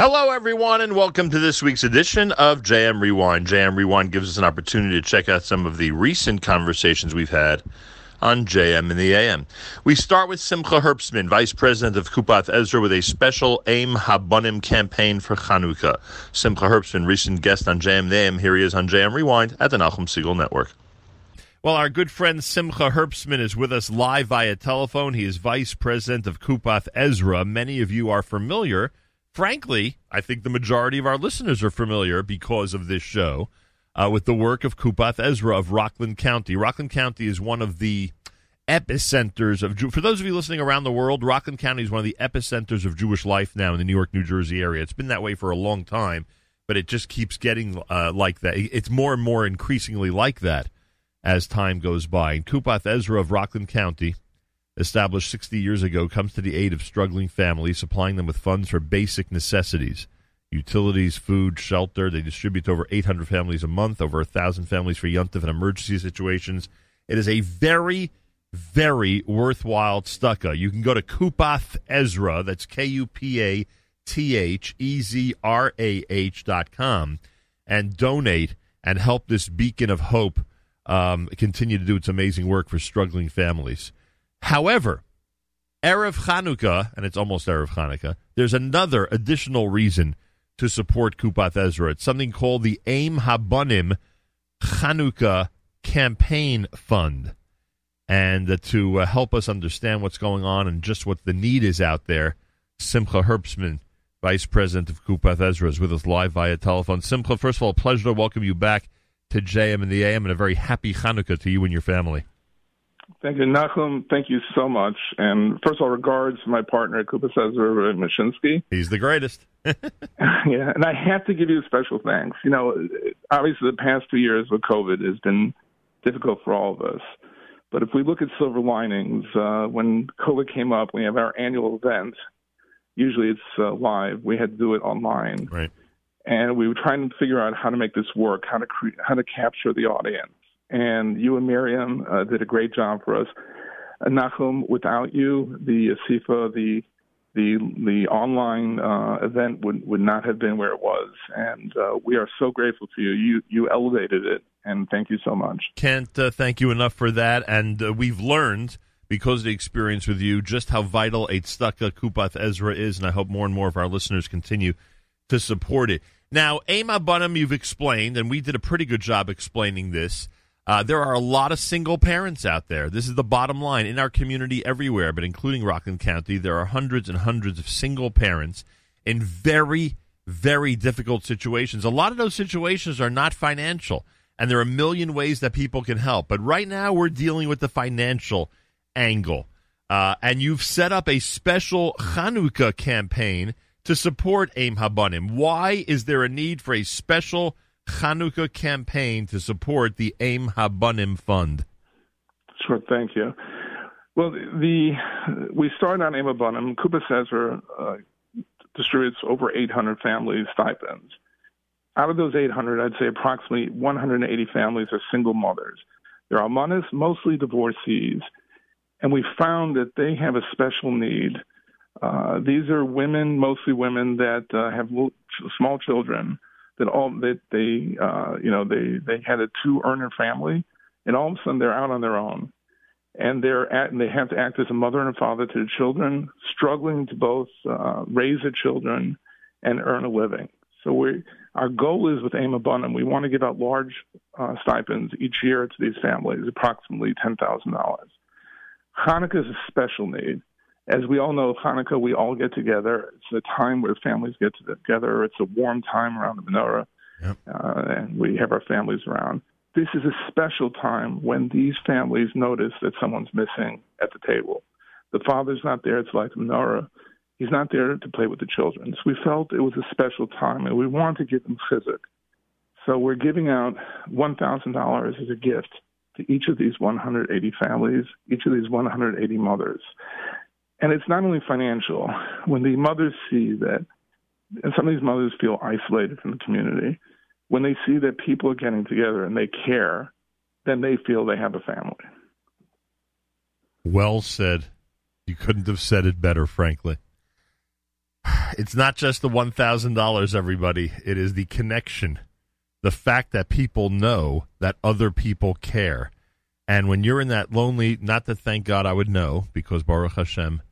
Hello, everyone, and welcome to this week's edition of JM Rewind. JM Rewind gives us an opportunity to check out some of the recent conversations we've had on JM in the AM. We start with Simcha Herbstman, Vice President of Kupath Ezra, with a special Aim Habonim campaign for Chanukah. Simcha Herbstman, recent guest on JM in the AM. Here he is on JM Rewind at the Nachum Segal Network. Well, our good friend Simcha Herbstman is with us live via telephone. He is Vice President of Kupath Ezra. Many of you are familiar frankly, I think the majority of our listeners are familiar because of this show uh, with the work of Kupath Ezra of Rockland County. Rockland County is one of the epicenters of Jew- for those of you listening around the world. Rockland County is one of the epicenters of Jewish life now in the New York, New Jersey area. It's been that way for a long time, but it just keeps getting uh, like that. It's more and more increasingly like that as time goes by. And Kupath Ezra of Rockland County established 60 years ago, comes to the aid of struggling families, supplying them with funds for basic necessities utilities, food, shelter. They distribute to over 800 families a month, over 1,000 families for yuntif and emergency situations. It is a very, very worthwhile tzedakah. You can go to Kupath Ezra, that's K U P A T H E Z R A H dot com, and donate and help this beacon of hope um, continue to do its amazing work for struggling families. However, Erev Chanukah, and it's almost Erev Chanukah, there's another additional reason to support Kupath Ezra. It's something called the Aim Habonim Chanukah Campaign Fund. And uh, to uh, help us understand what's going on and just what the need is out there, Simcha Herbstman, Vice President of Kupath Ezra, is with us live via telephone. Simcha, first of all, pleasure to welcome you back to JM and the AM, and a very happy Chanukah to you and your family. Thank you, Nachum. Thank you so much. And first of all, regards to my partner, Kupa Cesar Mashinsky. He's the greatest. yeah, and I have to give you a special thanks. You know, obviously the past two years with COVID has been difficult for all of us. But if we look at silver linings, uh, when COVID came up, we have our annual event. Usually it's uh, live. We had to do it online. Right. And we were trying to figure out how to make this work, how to cre- how to capture the audience and you and Miriam uh, did a great job for us. Uh, Nachum, without you, the SIFA, the the the online uh, event would would not have been where it was, and uh, we are so grateful to you. You you elevated it, and thank you so much. Can't uh, thank you enough for that. And uh, we've learned because of the experience with you just how vital a tzedakah Kupath Ezra is, and I hope more and more of our listeners continue to support it. Now, Aim Habonim, you've explained, and we did a pretty good job explaining this. Uh, there are a lot of single parents out there. This is the bottom line in our community everywhere, but including Rockland County, there are hundreds and hundreds of single parents in very, very difficult situations. A lot of those situations are not financial, and there are a million ways that people can help. But right now, we're dealing with the financial angle. Uh, and you've set up a special Chanukah campaign to support Aim Habonim. Why is there a need for a special Chanukah campaign to support the Aim Habonim Fund? Sure, thank you. Well, the we started on Aim Habonim. Kupath Ezra uh, distributes over 800 families stipends. Out of those 800, I'd say approximately 180 families are single mothers. Are mothers, mostly divorcees, and we found that they have a special need. Uh, these are women, mostly women that uh, have small children that all that they uh, you know they they had a two earner family, and all of a sudden they're out on their own, and they're at and they have to act as a mother and a father to the children, struggling to both uh, raise the children and earn a living. So we our goal is with Aim Habonim, we want to give out large uh, stipends each year to these families, approximately ten thousand dollars. Hanukkah is a special need as we all know, Hanukkah, we all get together. It's a time where families get together. It's a warm time around the menorah, yep. uh, and we have our families around. This is a special time when these families notice that someone's missing at the table. The father's not there. It's like the menorah. He's not there to play with the children. So we felt it was a special time, and we wanted to give them chizuk. So we're giving out $1,000 as a gift to each of these 180 families, each of these 180 mothers. And it's not only financial. When the mothers see that, and some of these mothers feel isolated from the community, when they see that people are getting together and they care, then they feel they have a family. Well said. You couldn't have said it better, frankly. It's not just the $1,000, everybody. It is the connection, the fact that people know that other people care. And when you're in that lonely, not that thank God I would know, because Baruch Hashem,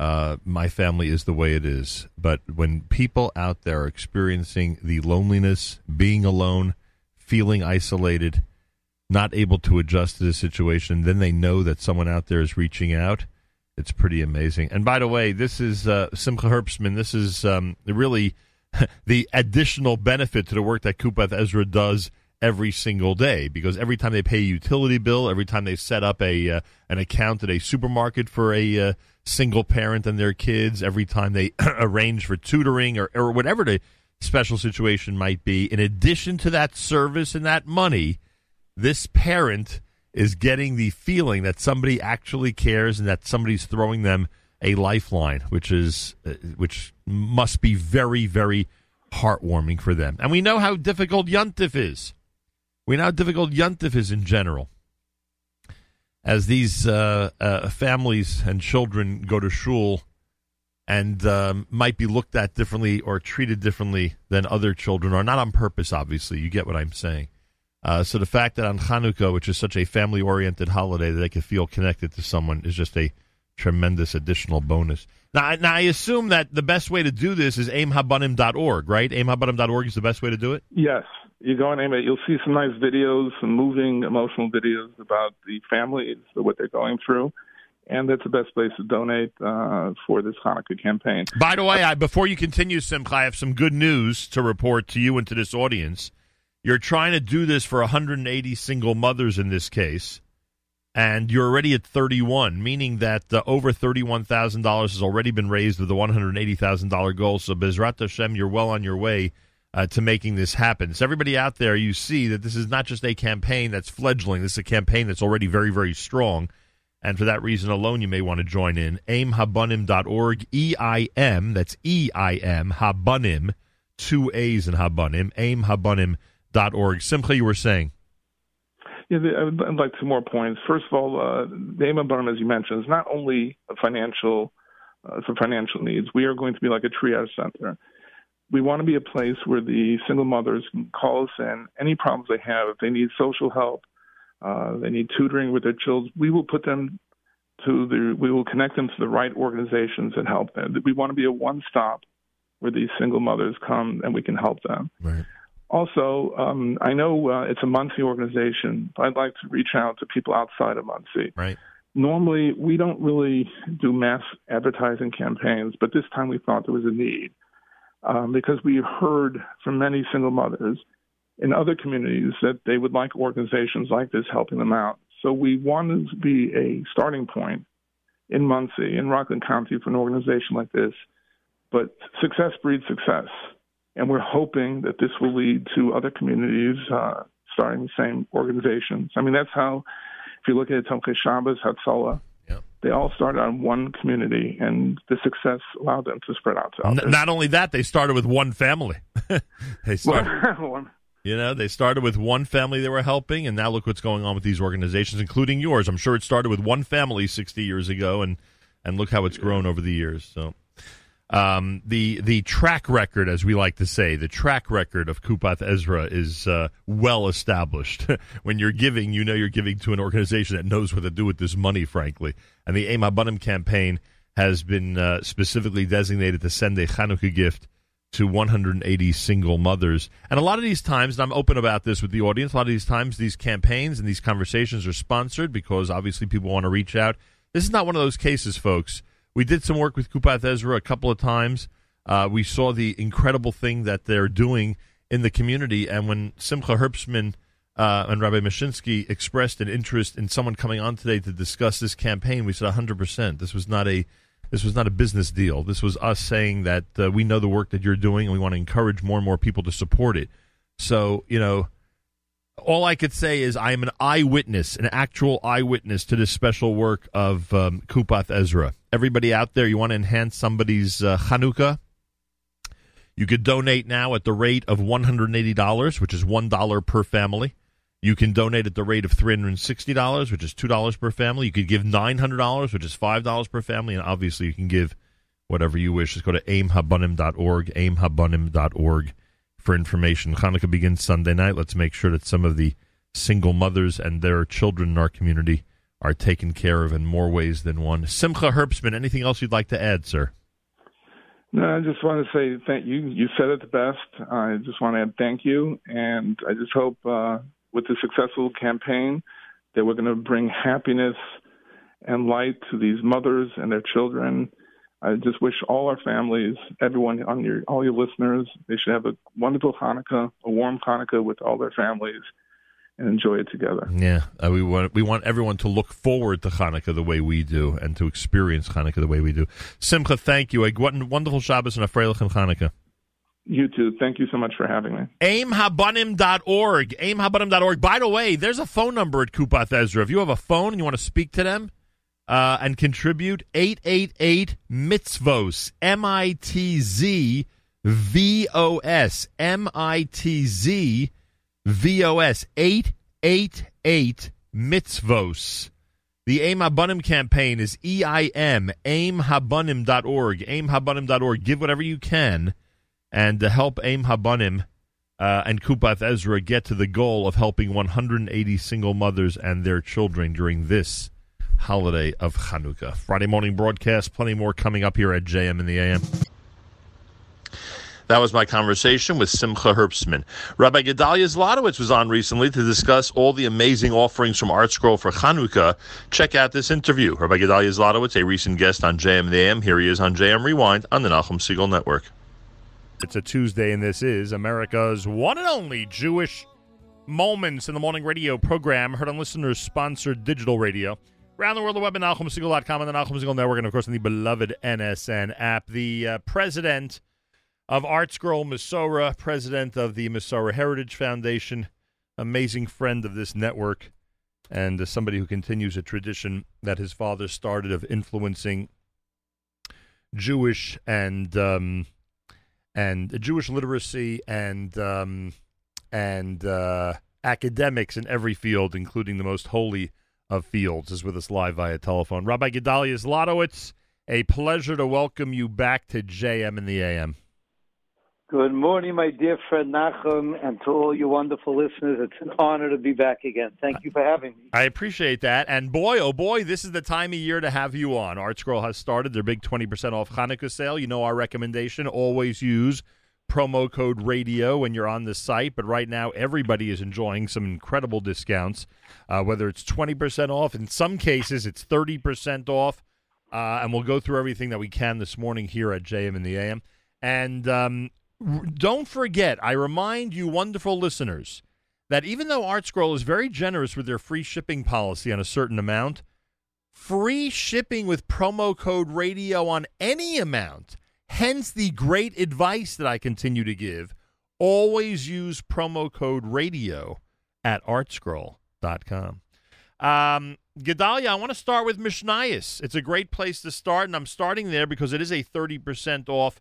uh, my family is the way it is. But when people out there are experiencing the loneliness, being alone, feeling isolated, not able to adjust to the situation, then they know that someone out there is reaching out. It's pretty amazing. And by the way, this is uh, Simcha Herbstman. This is um, really the additional benefit to the work that Kupath Ezra does every single day because every time they pay a utility bill, every time they set up a uh, an account at a supermarket for a uh, single parent and their kids, every time they arrange for tutoring or, or whatever the special situation might be, in addition to that service and that money, this parent is getting the feeling that somebody actually cares and that somebody's throwing them a lifeline, which is uh, which must be very very heartwarming for them. And we know how difficult Yuntif is. We know how difficult Yuntif is in general. As these uh, uh, families and children go to shul and um, might be looked at differently or treated differently than other children, or not on purpose, obviously. You get what I'm saying. Uh, so the fact that on Hanukkah, which is such a family-oriented holiday, that they can feel connected to someone is just a tremendous additional bonus. Now, now I assume that the best way to do this is aimhabanim.org, right? Aimhabanim.org is the best way to do it. Yes, you go and it. You'll see some nice videos, some moving, emotional videos about the families, what they're going through and that's the best place to donate uh, for this Hanukkah campaign. By the way, I, before you continue, Simcha, I have some good news to report to you and to this audience. You're trying to do this for 180 single mothers in this case, and you're already at 31, meaning that uh, over $31,000 has already been raised with the $180,000 goal. So, Bezrat Hashem, you're well on your way uh, to making this happen. So, everybody out there, you see that this is not just a campaign that's fledgling, this is a campaign that's already very, very strong. And for that reason alone, you may want to join in. aimhabanim.org, E I M, that's E I M, Habanim, two A's in Habanim, aimhabanim.org dot org. Simcha, you were saying. Yeah, I'd like two more points. First of all, uh, Aim as you mentioned, is not only financial uh, for financial needs. We are going to be like a triage center. We want to be a place where the single mothers can call us in any problems they have. If they need social help, uh, they need tutoring with their children. We will put them to the. We will connect them to the right organizations and help them. We want to be a one stop where these single mothers come and we can help them. Right. Also, um, I know uh, it's a Monsey organization, but I'd like to reach out to people outside of Monsey. Right. Normally, we don't really do mass advertising campaigns, but this time we thought there was a need um, because we've heard from many single mothers in other communities that they would like organizations like this helping them out. So we wanted to be a starting point in Monsey, in Rockland County, for an organization like this. But success breeds success and we're hoping that this will lead to other communities uh, starting the same organizations. I mean, that's how, if you look at Tomchei Shabbos, Hatzalah, they all started on one community, and the success allowed them to spread out to others. Not only that, they started with one family. they started, you know, they started with one family they were helping, and now look what's going on with these organizations, including yours. I'm sure it started with one family 60 years ago, and and look how it's grown over the years. So um, the the track record, as we like to say, the track record of Kupath Ezra is uh, well established. when you're giving, you know you're giving to an organization that knows what to do with this money, frankly. And the Aim Habanim campaign has been uh, specifically designated to send a Chanukah gift to 180 single mothers. And a lot of these times, and I'm open about this with the audience, a lot of these times these campaigns and these conversations are sponsored because obviously people want to reach out. This is not one of those cases, folks we did some work with Kupath Ezra a couple of times. Uh, we saw the incredible thing that they're doing in the community. And when Simcha Herbstman uh, and Rabbi Mashinsky expressed an interest in someone coming on today to discuss this campaign, we said 100%. This was not a this was not a business deal. This was us saying that uh, we know the work that you're doing and we want to encourage more and more people to support it. So, you know, all I could say is I am an eyewitness, an actual eyewitness to this special work of um, Kupath Ezra. Everybody out there, you want to enhance somebody's uh, Chanukah? You could donate now at the rate of $180, which is $1 per family. You can donate at the rate of $360, which is $2 per family. You could give $900, which is $5 per family. And obviously, you can give whatever you wish. Just go to aimhabunim.org, aimhabunim.org for information. Hanukkah begins Sunday night. Let's make sure that some of the single mothers and their children in our community are taken care of in more ways than one. Simcha Herbstman, anything else you'd like to add, sir? No, I just want to say thank you. You said it the best. I just want to add thank you, and I just hope uh, with the successful campaign that we're going to bring happiness and light to these mothers and their children. I just wish all our families, everyone on your all your listeners, they should have a wonderful Hanukkah, a warm Hanukkah with all their families, and enjoy it together. Yeah, uh, we want we want everyone to look forward to Hanukkah the way we do, and to experience Hanukkah the way we do. Simcha, thank you. A wonderful Shabbos and a Freilich and Hanukkah. You too. Thank you so much for having me. AimHabanim.org. AimHabanim.org. By the way, there's a phone number at Kupath Ezra. If you have a phone and you want to speak to them uh, and contribute, 888 Mitzvos. M I T Z V O S. M I T Z V O S. 888 Mitzvos. The Aim Habanim campaign is EIM, aimhabanim.org, aimhabanim.org. Give whatever you can and to help Aim Habanim uh, and Kupath Ezra get to the goal of helping 180 single mothers and their children during this holiday of Hanukkah. Friday morning broadcast, plenty more coming up here at JM in the AM. That was my conversation with Simcha Herbstman. Rabbi Gedalia Zlotowitz was on recently to discuss all the amazing offerings from ArtScroll for Chanukah. Check out this interview. Rabbi Gedalia Zlotowitz, a recent guest on JM in the AM. Here he is on JM Rewind on the Nachum Segal Network. It's a Tuesday, and this is America's one and only Jewish Moments in the Morning radio program, heard on listeners sponsored digital radio. Around the world, the web at NachumSegal.com and the Nachum Segal Network, and of course, on the beloved NSN app. The uh, president of ArtScroll Mesorah, president of the Mesorah Heritage Foundation, amazing friend of this network, and uh, somebody who continues a tradition that his father started of influencing Jewish and. Um, and Jewish literacy and um, and uh, academics in every field, including the most holy of fields, is with us live via telephone. Rabbi Gedalia Zlotowitz, a pleasure to welcome you back to JM in the AM. Good morning, my dear friend Nachum, and to all your wonderful listeners. It's an honor to be back again. Thank you for having me. I appreciate that. And boy, oh boy, this is the time of year to have you on. ArtScroll has started their big 20% off Hanukkah sale. You know our recommendation always use promo code radio when you're on the site. But right now, everybody is enjoying some incredible discounts, uh, whether it's 20% off, in some cases, it's 30% off. Uh, and we'll go through everything that we can this morning here at JM in the AM. And um, don't forget, I remind you, wonderful listeners, that even though ArtScroll is very generous with their free shipping policy on a certain amount, free shipping with promo code radio on any amount, hence the great advice that I continue to give, always use promo code radio at artscroll.com. Um, Gedalia, I want to start with Mishnayos. It's a great place to start, and I'm starting there because it is a 30% off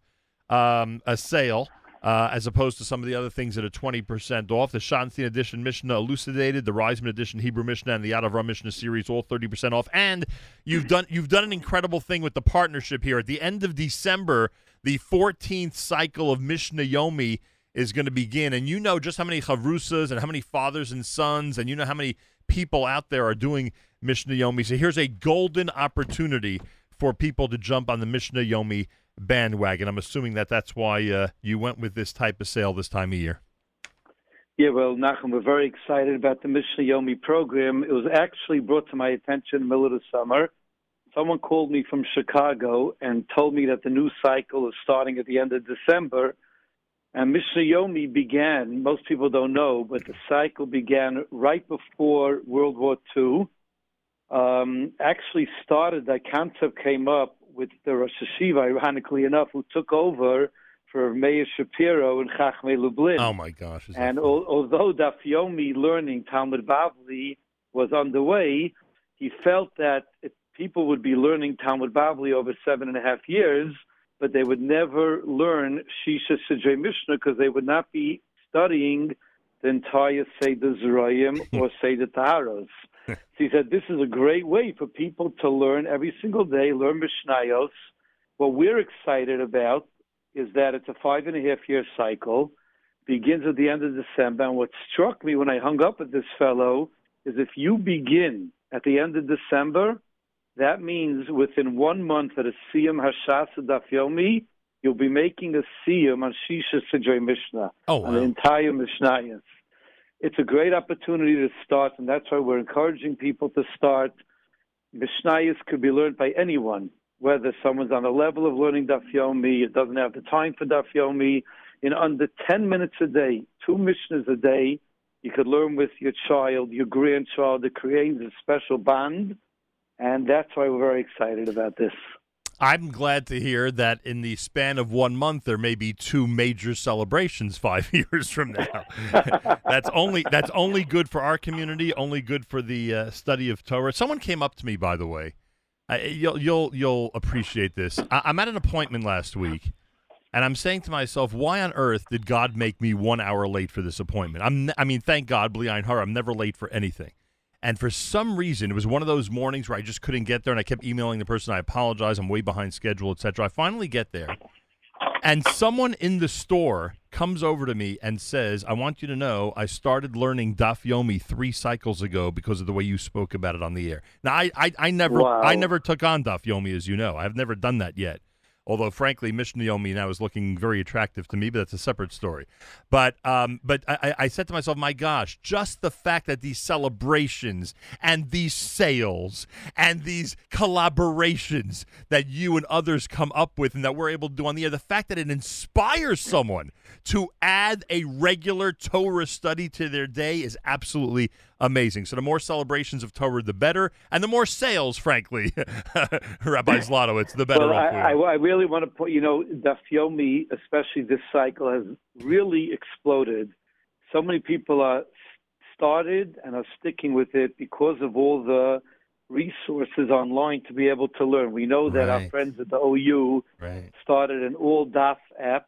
um, a sale. Uh, as opposed to some of the other things that are 20% off. The Schottenstein Edition Mishnah Elucidated, the Ryzman Edition Hebrew Mishnah, and the Yad Avraham Mishnah series, all 30% off. And you've done you've done an incredible thing with the partnership here. At the end of December, the 14th cycle of Mishnah Yomi is going to begin. And you know just how many chavrusas and how many fathers and sons, and you know how many people out there are doing Mishnah Yomi. So here's a golden opportunity for people to jump on the Mishnah Yomi bandwagon. I'm assuming that that's why uh, you went with this type of sale this time of year. Yeah, well, Nachum, we're very excited about the Mishnah Yomi program. It was actually brought to my attention in the middle of the summer. Someone called me from Chicago and told me that the new cycle is starting at the end of December. And Mishnah Yomi began, most people don't know, but the cycle began right before World War II. Um, actually started, that concept came up with the Rosh Hayeshiva, ironically enough, who took over for Meir Shapiro and Chachmei Lublin. Oh my gosh! And al- although Daf Yomi learning Talmud Bavli was underway, he felt that people would be learning Talmud Bavli over seven and a half years, but they would never learn Shisha Sidrei Mishnah because they would not be studying the entire Seder Zerayim or Seder Taharos. So he said this is a great way for people to learn every single day, learn Mishnayos, What we're excited about is that it's a five and a half year cycle, begins at the end of December. And what struck me when I hung up with this fellow is if you begin at the end of December, that means within one month at a Siyum Hashas Daf Yomi, you'll be making a Siyum on Shisha Sidrei Mishnah, oh, wow. on the entire Mishnayos. It's a great opportunity to start, and that's why we're encouraging people to start. Mishnayos could be learned by anyone, whether someone's on a level of learning Daf Yomi, it doesn't have the time for Daf Yomi. In under 10 minutes a day, two Mishnahs a day, you could learn with your child, your grandchild. It creates a special bond, and that's why we're very excited about this. I'm glad to hear that in the span of one month there may be two major celebrations five years from now. that's only that's only good for our community, only good for the uh, study of Torah. Someone came up to me, by the way. Uh, you'll you'll you'll appreciate this. I, I'm at an appointment last week, and I'm saying to myself, why on earth did God make me one hour late for this appointment? I'm I mean, thank God, Bli'ain Hara, I'm never late for anything. And for some reason, it was one of those mornings where I just couldn't get there, and I kept emailing the person. I apologize. I'm way behind schedule, etc. I finally get there, and someone in the store comes over to me and says, "I want you to know I started learning Daf Yomi three cycles ago because of the way you spoke about it on the air." Now, I I, I never wow. I never took on Daf Yomi, as you know. I've never done that yet. Although, frankly, Mishnah Yomi now is looking very attractive to me, but that's a separate story. But um, but I, I said to myself, my gosh, just the fact that these celebrations and these sales and these collaborations that you and others come up with and that we're able to do on the air, the fact that it inspires someone to add a regular Torah study to their day is absolutely amazing. So the more celebrations of Torah, the better, and the more sales, frankly, Rabbi Zlotowitz, the better. Well, I, I, I, really want to put, you know, Daf Yomi, especially this cycle, has really exploded. So many people are started and are sticking with it because of all the resources online to be able to learn. We know that right. our friends at the OU right. started an all DAF app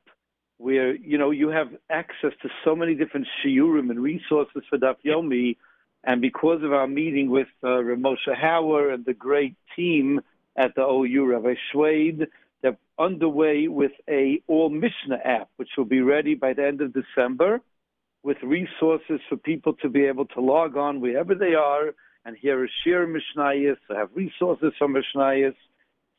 where you know you have access to so many different shiurim and resources for Daf Yomi and because of our meeting with uh, Rav Moshe Hauer and the great team at the OU, Rabbi Schwade, they're underway with a all Mishnah app, which will be ready by the end of December, with resources for people to be able to log on wherever they are and hear a shiur Mishnayis, have resources from Mishnayis,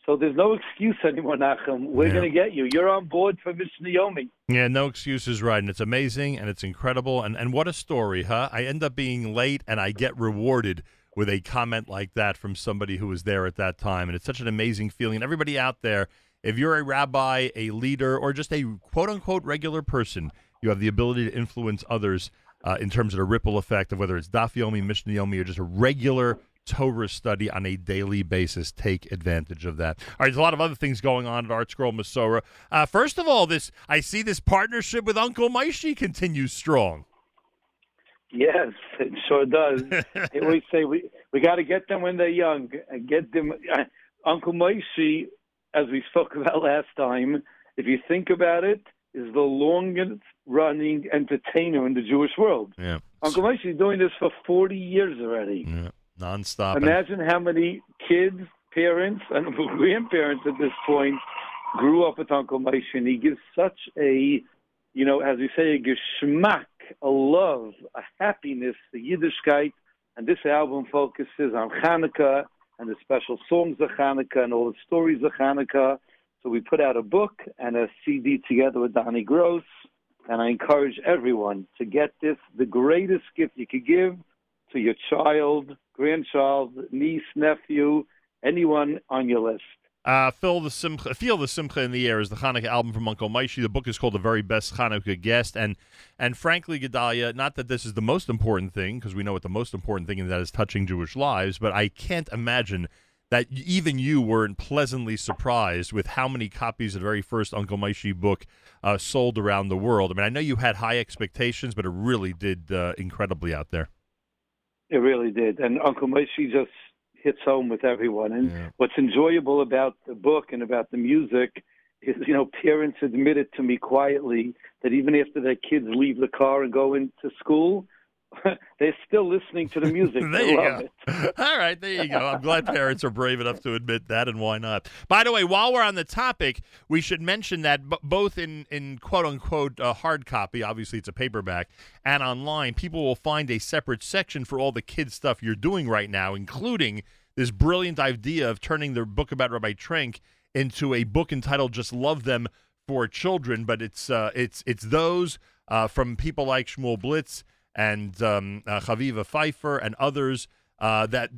so there's no excuse anymore, Nachum. We're yeah. going to get you. You're on board for Mishnah Yomi. Yeah, no excuses, right? And it's amazing and it's incredible. And and what a story, huh? I end up being late and I get rewarded with a comment like that from somebody who was there at that time. And it's such an amazing feeling. Everybody out there, if you're a rabbi, a leader, or just a quote unquote regular person, you have the ability to influence others uh, in terms of the ripple effect of whether it's Daf Yomi, Mishnah Yomi, or just a regular Torah study on a daily basis. Take advantage of that. All right, there's a lot of other things going on at ArtScroll Mesorah. Uh, first of all, this I see this partnership with Uncle Moishy continues strong. Yes, it sure does. I always say we we got to get them when they're young. Get them, uh, Uncle Moishy, as we spoke about last time. If you think about it, is the longest running entertainer in the Jewish world. Yeah, Uncle Moishy is doing this for forty years already. Yeah nonstop. Imagine how many kids, parents, and grandparents at this point grew up with Uncle Moshe, and he gives such a, you know, as we say, a geschmack, a love, a happiness, the Yiddishkeit. And this album focuses on Hanukkah and the special songs of Hanukkah and all the stories of Hanukkah. So we put out a book and a CD together with Donnie Gross. And I encourage everyone to get this, the greatest gift you could give to your child, grandchild, niece, nephew, anyone on your list. Uh, the Simcha, Feel the Simcha in the Air is the Hanukkah album from Uncle Moishy. The book is called The Very Best Hanukkah Guest. And and frankly, Gedalia, not that this is the most important thing, because we know what the most important thing is that is touching Jewish lives, but I can't imagine that even you weren't pleasantly surprised with how many copies of the very first Uncle Moishy book uh, sold around the world. I mean, I know you had high expectations, but it really did uh, incredibly out there. It really did. And Uncle Moishy just hits home with everyone. And yeah. what's enjoyable about the book and about the music is, you know, parents admitted to me quietly that even after their kids leave the car and go into school, they're still listening to the music. there you go. It. All right, there you go. I'm glad parents are brave enough to admit that, and why not? By the way, while we're on the topic, we should mention that b- both in in quote unquote uh, hard copy, obviously it's a paperback, and online, people will find a separate section for all the kids stuff you're doing right now, including this brilliant idea of turning the book about Rabbi Trenk into a book entitled "Just Love Them." For children, but it's uh, it's it's those uh, from people like Shmuel Blitz and um, uh, Chaviva Pfeiffer and others uh, that,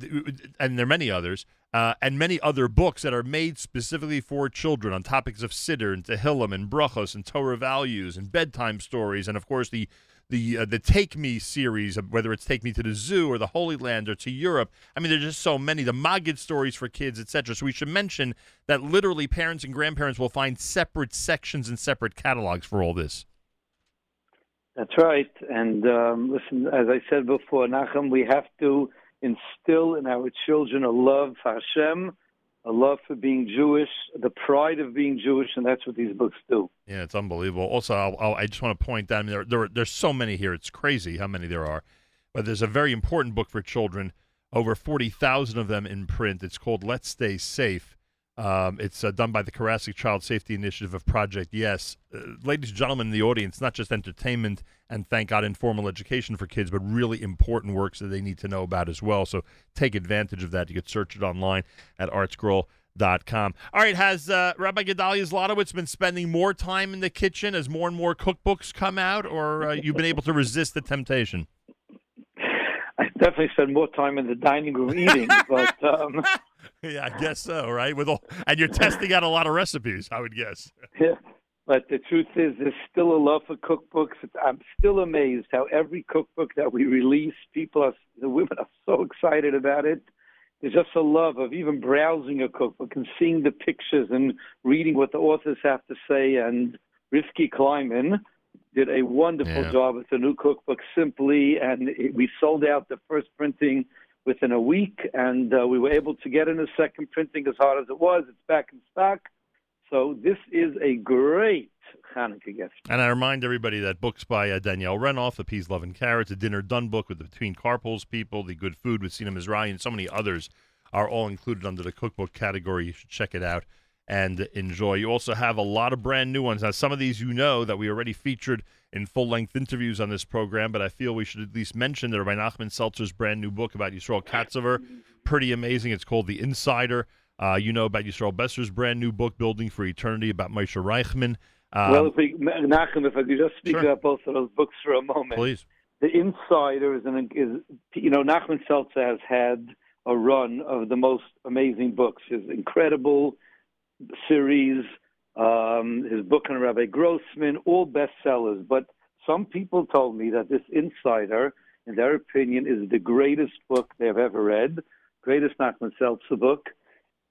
and there are many others, uh, and many other books that are made specifically for children on topics of Siddur and Tehillim and Brachos and Torah values and bedtime stories, and of course the the uh, the Take Me series, whether it's Take Me to the Zoo or the Holy Land or to Europe. I mean, there's just so many. The Magid stories for kids, etc. So we should mention that literally parents and grandparents will find separate sections and separate catalogs for all this. That's right. And um, listen, as I said before, Nachum, we have to instill in our children a love for Hashem, a love for being Jewish, the pride of being Jewish, and that's what these books do. Yeah, it's unbelievable. Also, I'll, I'll, i just want to point out, I mean, there, there, there's so many here. It's crazy how many there are. But there's a very important book for children, over 40,000 of them in print. It's called Let's Stay Safe. Um, it's uh, done by the Karasik Child Safety Initiative of Project Yes. Uh, ladies and gentlemen in the audience, not just entertainment and thank God informal education for kids, but really important works that they need to know about as well. So take advantage of that. You can search it online at artscroll.com. All right, has uh, Rabbi Gedalia Zlotowitz been spending more time in the kitchen as more and more cookbooks come out, or uh, you've been able to resist the temptation? Definitely spend more time in the dining room eating, but um, yeah, I guess so, right? With all, and you're testing out a lot of recipes, I would guess. Yeah, but the truth is, there's still a love for cookbooks. I'm still amazed how every cookbook that we release, people are, the women are so excited about it. There's just a love of even browsing a cookbook and seeing the pictures and reading what the authors have to say. And Rifki Kleiman did a wonderful yeah. job with the new cookbook, Simply, and we sold out the first printing within a week, and uh, we were able to get in a second printing as hard as it was. It's back in stock. So this is a great Hanukkah gift. And I remind everybody that books by uh, Danielle Renov, The Peas, Love, and Carrots, A Dinner Done book with the Between Carpools People, The Good Food with Sina Mizrahi, and so many others are all included under the cookbook category. You should check it out and enjoy. You also have a lot of brand new ones. Now, some of these you know that we already featured in full length interviews on this program, but I feel we should at least mention that Rabbi Nachman Seltzer's brand new book about Yisrael Katzover. Pretty amazing. It's called The Insider. Uh, you know about Yisrael Besser's brand new book, Building for Eternity, about Moshe Reichman. Um, well, if we, Nachum, if I could just speak sure. about both of those books for a moment. Please. The Insider is, an, is you know, Nachman Seltzer has had a run of the most amazing books. His incredible series, um, his book on Rabbi Grossman, all bestsellers. But some people told me that this Insider, in their opinion, is the greatest book they've ever read, greatest Nachman Seltzer book.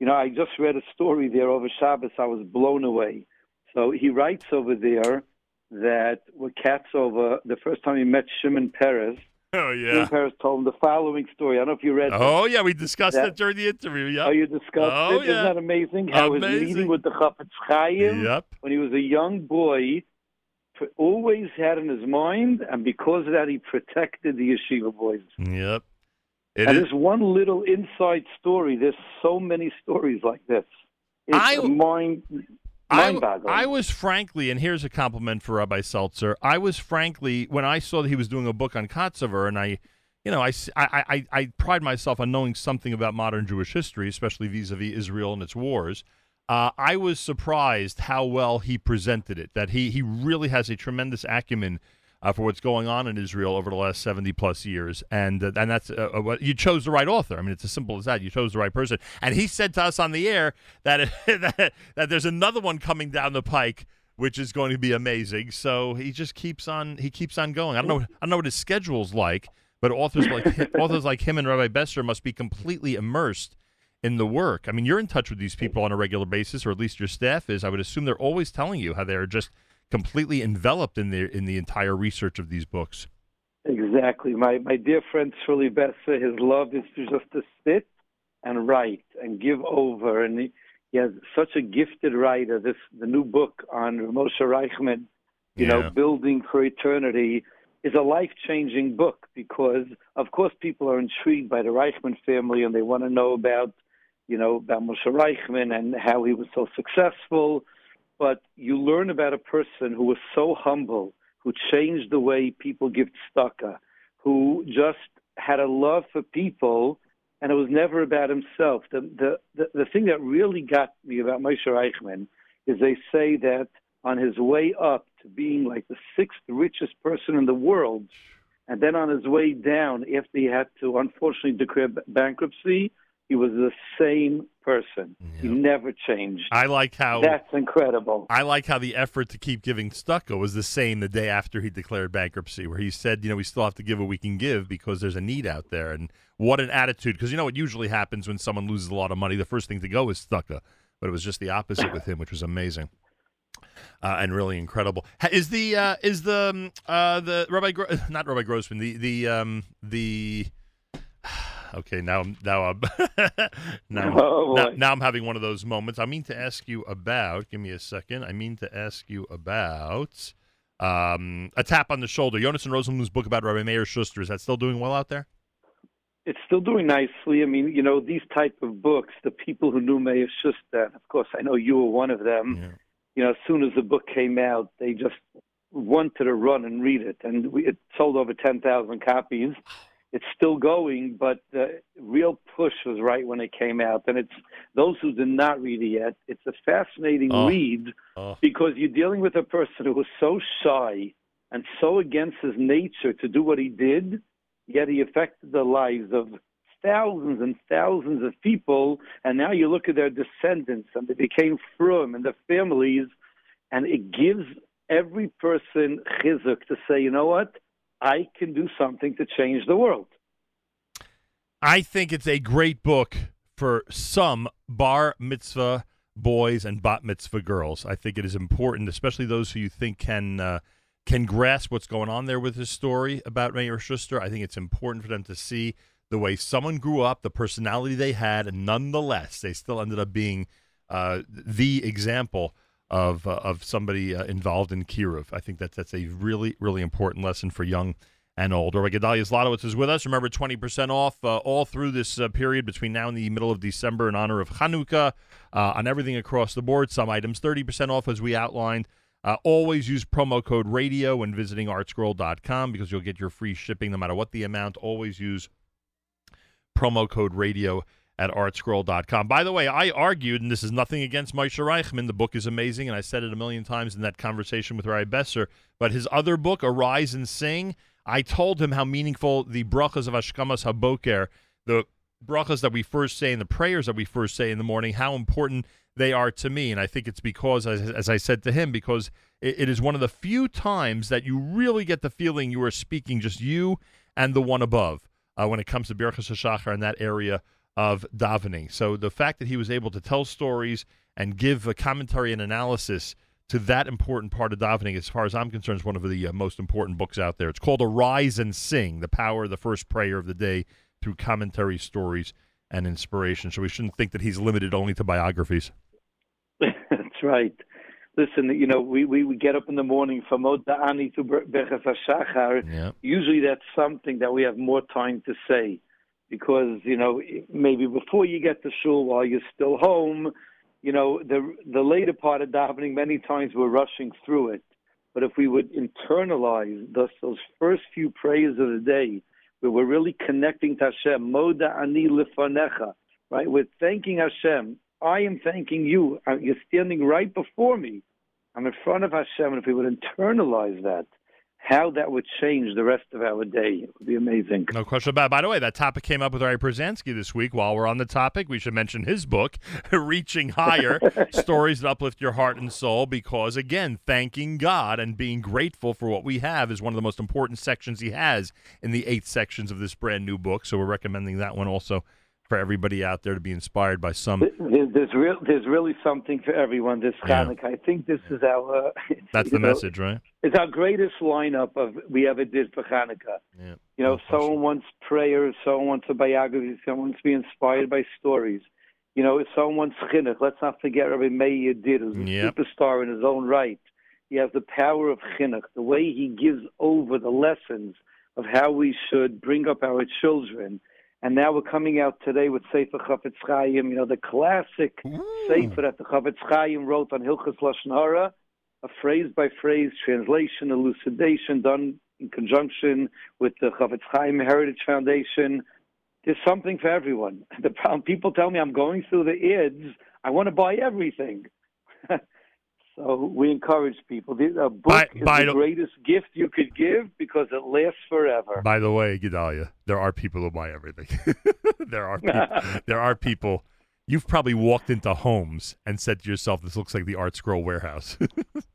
You know, I just read a story there over Shabbos. I was blown away. So he writes over there that with Katzover, the first time he met Shimon Peres, Oh yeah. Peres told him the following story. I don't know if you read. Oh yeah, we discussed that, it during the interview. Yep. Oh, you discussed oh, it. Yeah. Isn't that amazing? How amazing. his meeting with the Chafetz Chaim yep. when he was a young boy always had in his mind, and because of that, he protected the yeshiva boys. Yep. It and is. there's one little inside story. There's so many stories like this. It's I, mind I, I, was frankly, and here's a compliment for Rabbi Seltzer. I was frankly, when I saw that he was doing a book on Katzover, and I, you know, I, I, I, I pride myself on knowing something about modern Jewish history, especially vis-a-vis Israel and its wars. Uh, I was surprised how well he presented it. That he he really has a tremendous acumen uh, for what's going on in Israel over the last 70 plus years. And uh, and that's uh, uh, what you chose the right author. I mean, it's as simple as that. You chose the right person. And he said to us on the air that that, that there's another one coming down the pike which is going to be amazing. So he just keeps on he keeps on going. I don't know I don't know what his schedule's like, but authors like authors like him and Rabbi Besser must be completely immersed in the work. I mean, you're in touch with these people on a regular basis, or at least your staff is. I would assume they're always telling you how they're just completely enveloped in the in the entire research of these books. Exactly. My my dear friend Srully Besser, his love is to just to sit and write and give over, and he, he has such a gifted writer. This the new book on Moshe Reichman, you yeah. know, building for eternity. is a life changing book because, of course, people are intrigued by the Reichman family and they want to know about, you know, about Moshe Reichman and how he was so successful. But you learn about a person who was so humble, who changed the way people give tzedakah, who just had a love for people, and it was never about himself. The, the, the, the thing that really got me about Moshe Reichman is they say that on his way up to being like the sixth richest person in the world, and then on his way down, after he had to unfortunately declare bankruptcy, he was the same person. Yeah. He never changed. I like how that's incredible. I like how the effort to keep giving tzedakah was the same the day after he declared bankruptcy, where he said, you know, we still have to give what we can give because there's a need out there. And what an attitude! Because you know what usually happens when someone loses a lot of money, the first thing to go is tzedakah. But it was just the opposite with him, which was amazing. Uh, and really incredible. Is the uh, is the um, uh, the Rabbi Gro- not Rabbi Grossman the the um, the okay now now I'm now, oh, now, now I'm having one of those moments. I mean to ask you about. Give me a second. I mean to ask you about um, a tap on the shoulder. Jonathan Rosenblum's book about Rabbi Meir Schuster is that still doing well out there? It's still doing nicely. I mean, you know, these type of books, the people who knew Meir Schuster, of course, I know you were one of them. Yeah you know, as soon as the book came out, they just wanted to run and read it, and we, it sold over ten thousand copies. It's still going, but the real push was right when it came out. And it's those who did not read it yet. It's a fascinating oh. read oh. because you're dealing with a person who was so shy and so against his nature to do what he did, yet he affected the lives of thousands and thousands of people, and now you look at their descendants, and they became from and their families, and it gives every person chizuk to say, you know what, I can do something to change the world. I think it's a great book for some bar mitzvah boys and bat mitzvah girls. I think it is important, especially those who you think can uh, can grasp what's going on there with his story about Meir Schuster. I think it's important for them to see the way someone grew up, the personality they had, and nonetheless, they still ended up being uh, the example of uh, of somebody uh, involved in Kiruv. I think that that's a really really important lesson for young and old. Rabbi Gedalia Zlotowitz is with us. Remember, 20% off uh, all through this uh, period between now and the middle of December in honor of Hanukkah uh, on everything across the board. Some items 30% off as we outlined. Uh, always use promo code radio when visiting artscroll.com because you'll get your free shipping no matter what the amount. Always use promo code radio at artscroll.com. By the way, I argued, and this is nothing against Moshe Reichman. The book is amazing, and I said it a million times in that conversation with Ray Besser. But his other book, Arise and Sing, I told him how meaningful the brachas of Hashkamas Haboker, the brachas that we first say and the prayers that we first say in the morning, how important they are to me. And I think it's because, as, as I said to him, because it, it is one of the few times that you really get the feeling you are speaking just you and the one above uh, when it comes to Birchas HaShachar in that area of davening. So the fact that he was able to tell stories and give a commentary and analysis to that important part of davening, as far as I'm concerned, is one of the uh, most important books out there. It's called Arise and Sing, the power of the first prayer of the day through commentary, stories, and inspiration. So we shouldn't think that he's limited only to biographies. That's right listen, you know, we, we, we get up in the morning from Ani to Berchas. Usually that's something that we have more time to say because, you know, maybe before you get to shul while you're still home, you know, the the later part of davening, many times we're rushing through it. But if we would internalize those, those first few prayers of the day, where we're really connecting to Hashem, Moda Ani Lifanecha, right? We're thanking Hashem I am thanking you. Uh, you're standing right before me. I'm in front of Hashem. And if we would internalize that, how that would change the rest of our day. It would be amazing. No question about it. By the way, that topic came up with Ari Przansky this week. While we're on the topic, we should mention his book, Reaching Higher Stories That Uplift Your Heart and Soul, because, again, thanking God and being grateful for what we have is one of the most important sections he has in the eight sections of this brand new book. So we're recommending that one also for everybody out there to be inspired by some. There's real, there's really something for everyone this Hanukkah. Yeah. I think this is our. Uh, That's the know, message, right? It's our greatest lineup of we ever did for Hanukkah. Yeah. You know, no someone wants prayers, someone wants a biography, someone wants to be inspired by stories. You know, if someone wants chinuch, let's not forget Rabbi Meir did, who's a yep. superstar in his own right. He has the power of chinuch, the way he gives over the lessons of how we should bring up our children. And now we're coming out today with Sefer Chafetz Chaim, you know, the classic Ooh. Sefer that the Chafetz Chaim wrote on Hilchas Lashon Hara, a phrase by phrase translation, elucidation done in conjunction with the Chafetz Chaim Heritage Foundation. There's something for everyone. The problem, people tell me I'm going through the ids. I want to buy everything. So we encourage people. A book by, is by the, the greatest gift you could give because it lasts forever. By the way, Gedalia, there are people who buy everything. there are people, there are people. You've probably walked into homes and said to yourself, "This looks like the ArtScroll warehouse."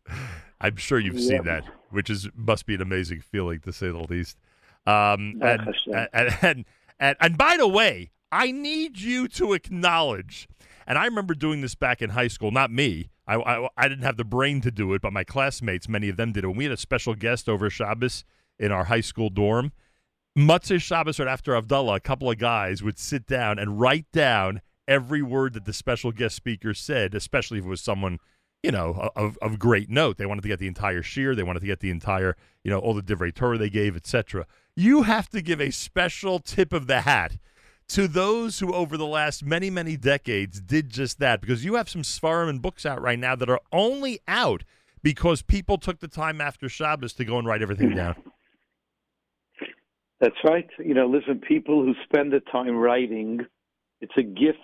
I'm sure you've seen that, which is must be an amazing feeling to say the least. Um, and, and, and, and, and by the way, I need you to acknowledge, and I remember doing this back in high school, not me. I, I, I didn't have the brain to do it, but my classmates, many of them did. When we had a special guest over Shabbos in our high school dorm, Motzei Shabbos right after Havdalah, a couple of guys would sit down and write down every word that the special guest speaker said, especially if it was someone – you know, of, of great note. They wanted to get the entire shiur. They wanted to get the entire, you know, all the divrei Torah they gave, etc. You have to give a special tip of the hat to those who, over the last many, many decades, did just that. Because you have some svarim and books out right now that are only out because people took the time after Shabbos to go and write everything down. That's right. You know, listen, people who spend the time writing, it's a gift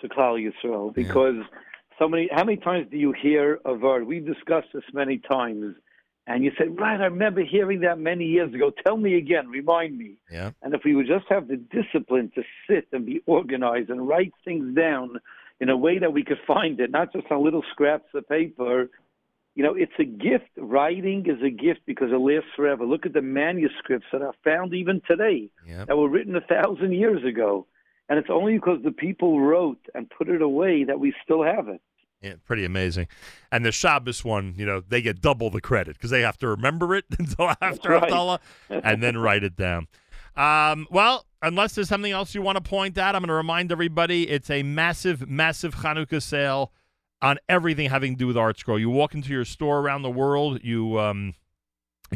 to Klal Yisrael because. Yeah so many. How many times do you hear a word? We've discussed this many times, and you said, "Right, I remember hearing that many years ago. Tell me again. Remind me." Yeah. And if we would just have the discipline to sit and be organized and write things down in a way that we could find it, not just on little scraps of paper. You know, it's a gift. Writing is a gift because it lasts forever. Look at the manuscripts that are found even today yep. that were written a thousand years ago. And it's only because the people wrote and put it away that we still have it. Yeah, pretty amazing. And the Shabbos one, you know, they get double the credit because they have to remember it until after right. Havdalah and then write it down. Um, well, unless there's something else you want to point out, I'm going to remind everybody it's a massive, massive Hanukkah sale on everything having to do with ArtScroll. You walk into your store around the world, you um,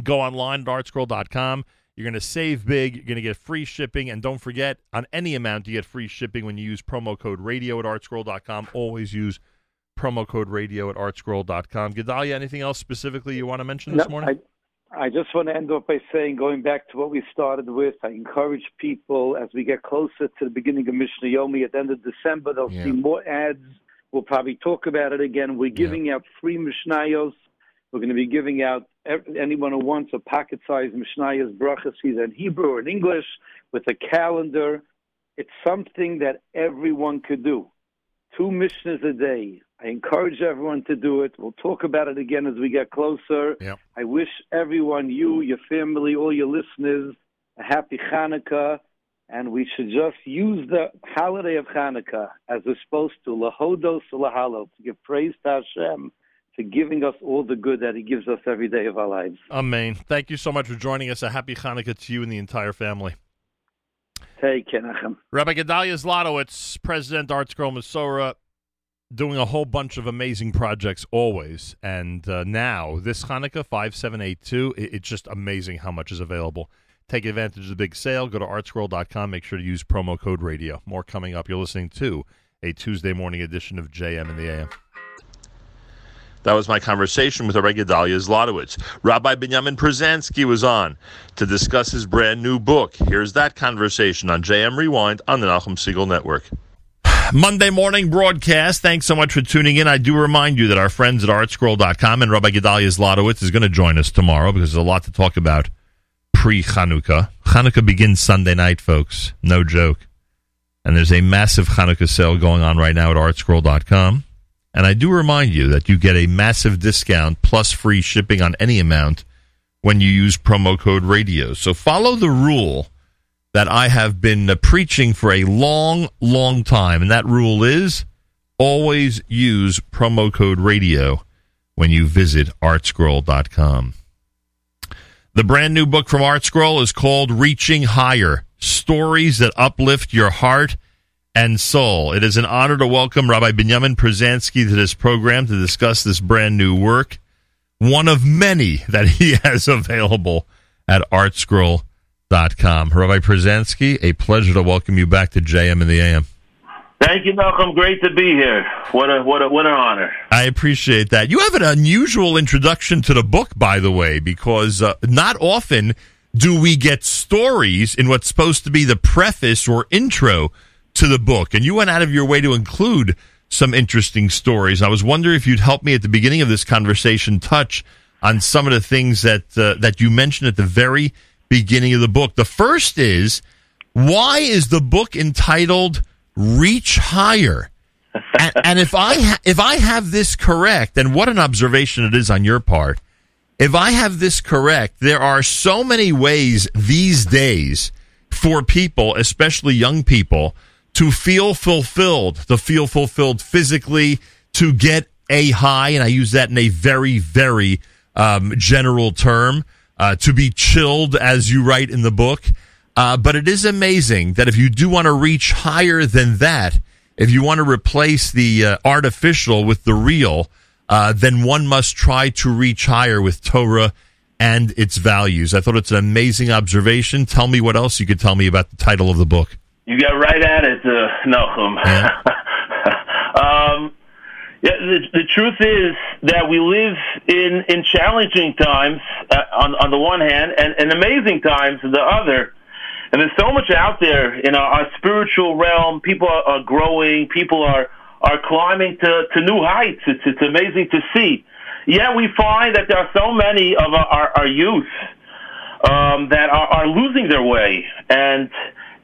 go online at artscroll.com. You're going to save big. You're going to get free shipping. And don't forget, on any amount, you get free shipping when you use promo code radio at artscroll.com. Always use promo code radio at artscroll.com. Gedalia, anything else specifically you want to mention this no, morning? I, I just want to end off by saying, going back to what we started with, I encourage people as we get closer to the beginning of Mishnah Yomi at the end of December, they'll yeah. see more ads. We'll probably talk about it again. We're giving yeah. out free Mishnayos we're going to be giving out anyone who wants a pocket-sized Mishnayos brachas, either in Hebrew or in English, with a calendar. It's something that everyone could do. Two Mishnahs a day. I encourage everyone to do it. We'll talk about it again as we get closer. Yep. I wish everyone, you, your family, all your listeners, a happy Hanukkah. And we should just use the holiday of Hanukkah as we're supposed to, lahodos lahalo, to give praise to Hashem for giving us all the good that He gives us every day of our lives. Amen. Thank you so much for joining us. A happy Hanukkah to you and the entire family. Hey, Kenachem. Rabbi Gedalia Zlotowitz, President ArtScroll Mesorah, doing a whole bunch of amazing projects always. And uh, now, this Hanukkah 5782, it, it's just amazing how much is available. Take advantage of the big sale. Go to artscroll.com. Make sure to use promo code radio. More coming up. You're listening to a Tuesday morning edition of JM in the AM. That was my conversation with Rabbi Gedalia Zlotowitz. Rabbi Benjamin Pruzansky was on to discuss his brand new book. Here's that conversation on JM Rewind on the Nachum Segal Network. Monday morning broadcast. Thanks so much for tuning in. I do remind you that our friends at artscroll.com and Rabbi Gedalia Zlotowitz is going to join us tomorrow because there's a lot to talk about pre Chanukah. Chanukah begins Sunday night, folks. No joke. And there's a massive Chanukah sale going on right now at artscroll.com. And I do remind you that you get a massive discount plus free shipping on any amount when you use promo code radio. So follow the rule that I have been uh, preaching for a long, long time. And that rule is always use promo code radio when you visit artscroll.com. The brand new book from Artscroll is called Reaching Higher Stories that Uplift Your Heart and Soul. It is an honor to welcome Rabbi Benjamin Pruzansky to this program to discuss this brand new work. one of many that he has available at artscroll.com. Rabbi Pruzansky, a pleasure to welcome you back to JM in the AM. Thank you, Malcolm. Great to be here. What a what a what an honor. I appreciate that. You have an unusual introduction to the book, by the way, because uh, not often do we get stories in what's supposed to be the preface or intro to the book, and you went out of your way to include some interesting stories. I was wondering if you'd help me at the beginning of this conversation touch on some of the things that uh, that you mentioned at the very beginning of the book. The first is why is the book entitled "Reach Higher"? and, and if I ha- if I have this correct, and what an observation it is on your part. If I have this correct, there are so many ways these days for people, especially young people, to feel fulfilled, to feel fulfilled physically, to get a high, and I use that in a very, very um, general term, uh, to be chilled, as you write in the book. Uh, but it is amazing that if you do want to reach higher than that, if you want to replace the uh, artificial with the real, uh, then one must try to reach higher with Torah and its values. I thought it's an amazing observation. Tell me what else you could tell me about the title of the book. You got right at it, uh, Nahum. Yeah. um, yeah, the, the truth is that we live in, in challenging times uh, on, on the one hand and, and amazing times on the other. And there's so much out there in our, our spiritual realm. People are, are growing. People are are climbing to, to new heights. It's, it's amazing to see. Yet we find that there are so many of our, our youth um, that are, are losing their way, and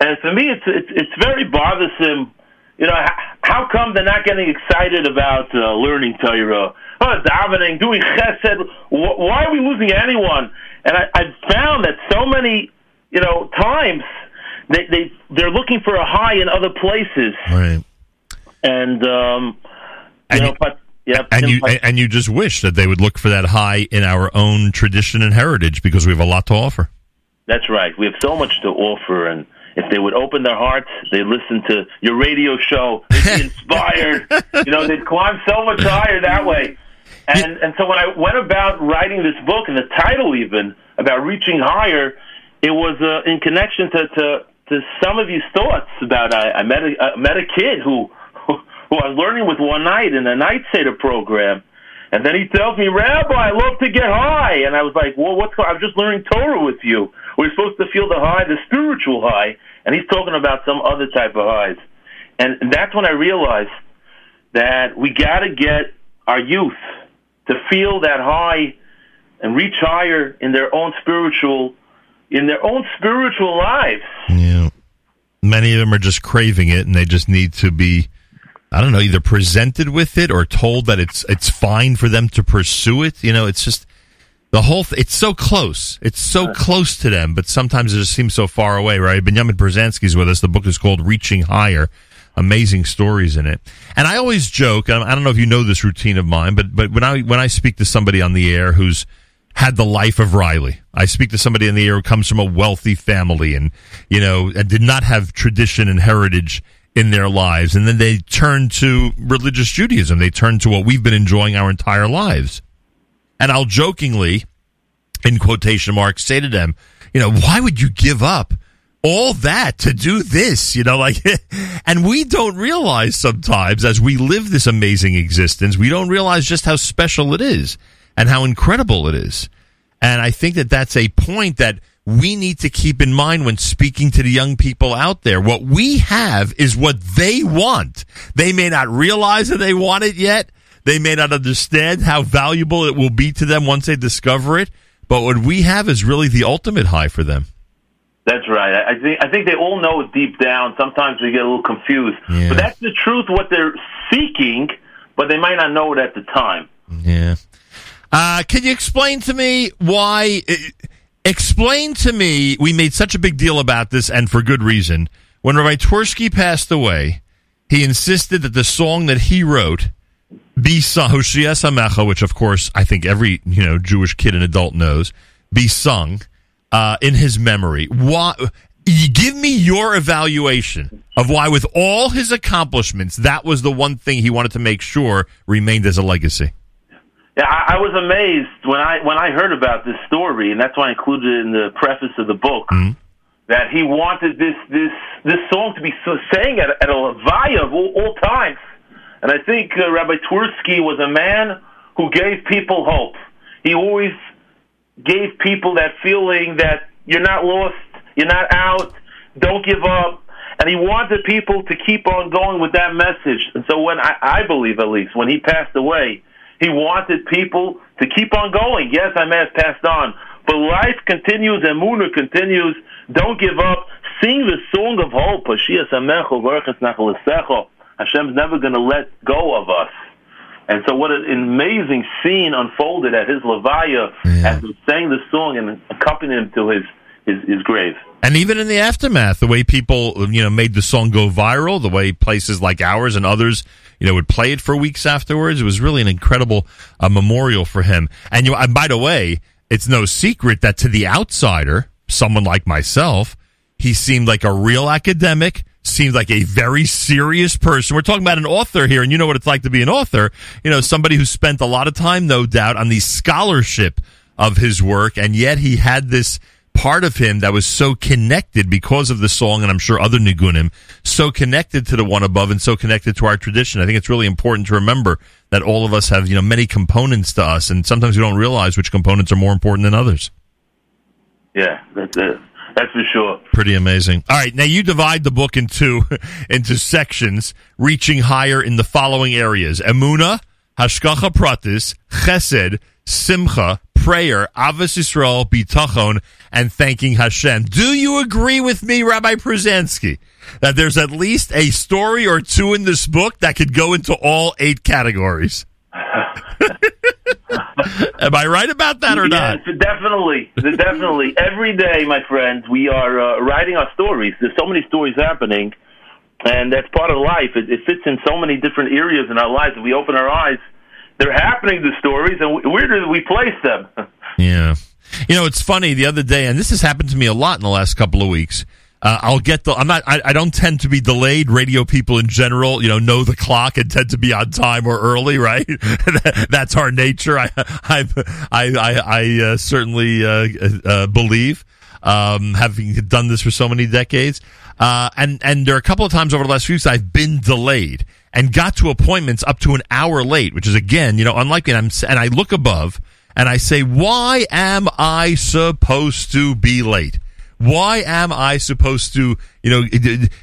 and for me, it's it's, it's very bothersome. You know, how come they're not getting excited about uh, learning Torah, oh, davening, doing chesed? Why are we losing anyone? And I, I've found that so many, you know, times they they they're looking for a high in other places. Right and um, and you know, but. Yeah, and you and you just wish that they would look for that high in our own tradition and heritage because we have a lot to offer. That's right. We have so much to offer, and if they would open their hearts, they listen to your radio show, they'd be inspired. you know, they'd climb so much higher that way. And and so when I went about writing this book, and the title even about reaching higher, it was uh, in connection to, to to some of these thoughts about I, I met a I met a kid who who I was learning with one night in a night Seder program. And then he tells me, Rabbi, I love to get high. And I was like, well, what's, I'm just learning Torah with you. We're supposed to feel the high, the spiritual high. And he's talking about some other type of highs. And that's when I realized that we got to get our youth to feel that high and reach higher in their own spiritual, in their own spiritual lives. Yeah. Many of them are just craving it and they just need to be I don't know, either presented with it or told that it's it's fine for them to pursue it. You know, it's just the whole. Th- it's so close. It's so close to them, but sometimes it just seems so far away. Right? Benjamin Pruzansky's with us. The book is called Reaching Higher. Amazing stories in it, and I always joke. I don't know if you know this routine of mine, but but when I when I speak to somebody on the air who's had the life of Riley. I speak to somebody in the air who comes from a wealthy family and, you know, did not have tradition and heritage in their lives. And then they turn to religious Judaism. They turn to what we've been enjoying our entire lives. And I'll jokingly, in quotation marks, say to them, you know, why would you give up all that to do this? You know, like, and we don't realize sometimes as we live this amazing existence, we don't realize just how special it is and how incredible it is. And I think that that's a point that we need to keep in mind when speaking to the young people out there. What we have is what they want. They may not realize that they want it yet. They may not understand how valuable it will be to them once they discover it. But what we have is really the ultimate high for them. That's right. I think I think they all know it deep down. Sometimes we get a little confused, yeah. but that's the truth. What they're seeking, but they might not know it at the time. Yeah. Uh, can you explain to me why? Explain to me, we made such a big deal about this, and for good reason. When Rabbi Twersky passed away, he insisted that the song that he wrote be sung, Hoshia Samecha, which of course I think every you know Jewish kid and adult knows, be sung uh, in his memory. Why? Give me your evaluation of why, with all his accomplishments, that was the one thing he wanted to make sure remained as a legacy. Yeah, I, I was amazed when I when I heard about this story, and that's why I included it in the preface of the book. Mm-hmm. That he wanted this this this song to be sang at, at a levaya of all, all times, and I think uh, Rabbi Twersky was a man who gave people hope. He always gave people that feeling that you're not lost, you're not out, don't give up. And he wanted people to keep on going with that message. And so when I, I believe at least, when he passed away, he wanted people to keep on going. Yes, I may have passed on, but life continues and Muna continues. Don't give up. Sing the song of hope. Hashem's never going to let go of us. And so, what an amazing scene unfolded at his Levaya Yeah. as he sang the song and accompanied him to his, his, his grave. And even in the aftermath, the way people, you know, made the song go viral, the way places like ours and others, you know, would play it for weeks afterwards, it was really an incredible uh, memorial for him. And, you and by the way, it's no secret that to the outsider, someone like myself, he seemed like a real academic, seemed like a very serious person. We're talking about an author here, and you know what it's like to be an author. You know, somebody who spent a lot of time, no doubt, on the scholarship of his work, and yet he had this part of him that was so connected because of the song, and I'm sure other nigunim, so connected to the one above and so connected to our tradition. I think it's really important to remember that all of us have, you know, many components to us, and sometimes we don't realize which components are more important than others. Yeah, that's it. That's for sure. Pretty amazing. All right, now you divide the book into into sections, reaching higher in the following areas: Emuna, Hashgacha Pratis, Chesed, Simcha, prayer, Ahavas Yisrael, Bitachon, and thanking Hashem. Do you agree with me, Rabbi Pruzansky, that there's at least a story or two in this book that could go into all eight categories? Am I right about that or not? Definitely, definitely. Every day, my friends, we are uh, writing our stories. There's so many stories happening, and that's part of life. It, it fits in so many different areas in our lives. If we open our eyes, they're happening. The stories, and where do we place them? Yeah. You know, it's funny the other day, and this has happened to me a lot in the last couple of weeks. Uh, I'll get the. I'm not. I, I don't tend to be delayed. Radio people in general, you know, know the clock and tend to be on time or early. Right. That's our nature. I. I. I. I, uh, certainly uh, uh, believe, um, having done this for so many decades. Uh, and and there are a couple of times over the last few weeks I've been delayed and got to appointments up to an hour late, which is again, you know, unlikely. And I'm and I look above and I say, why am I supposed to be late? Why am I supposed to, you know,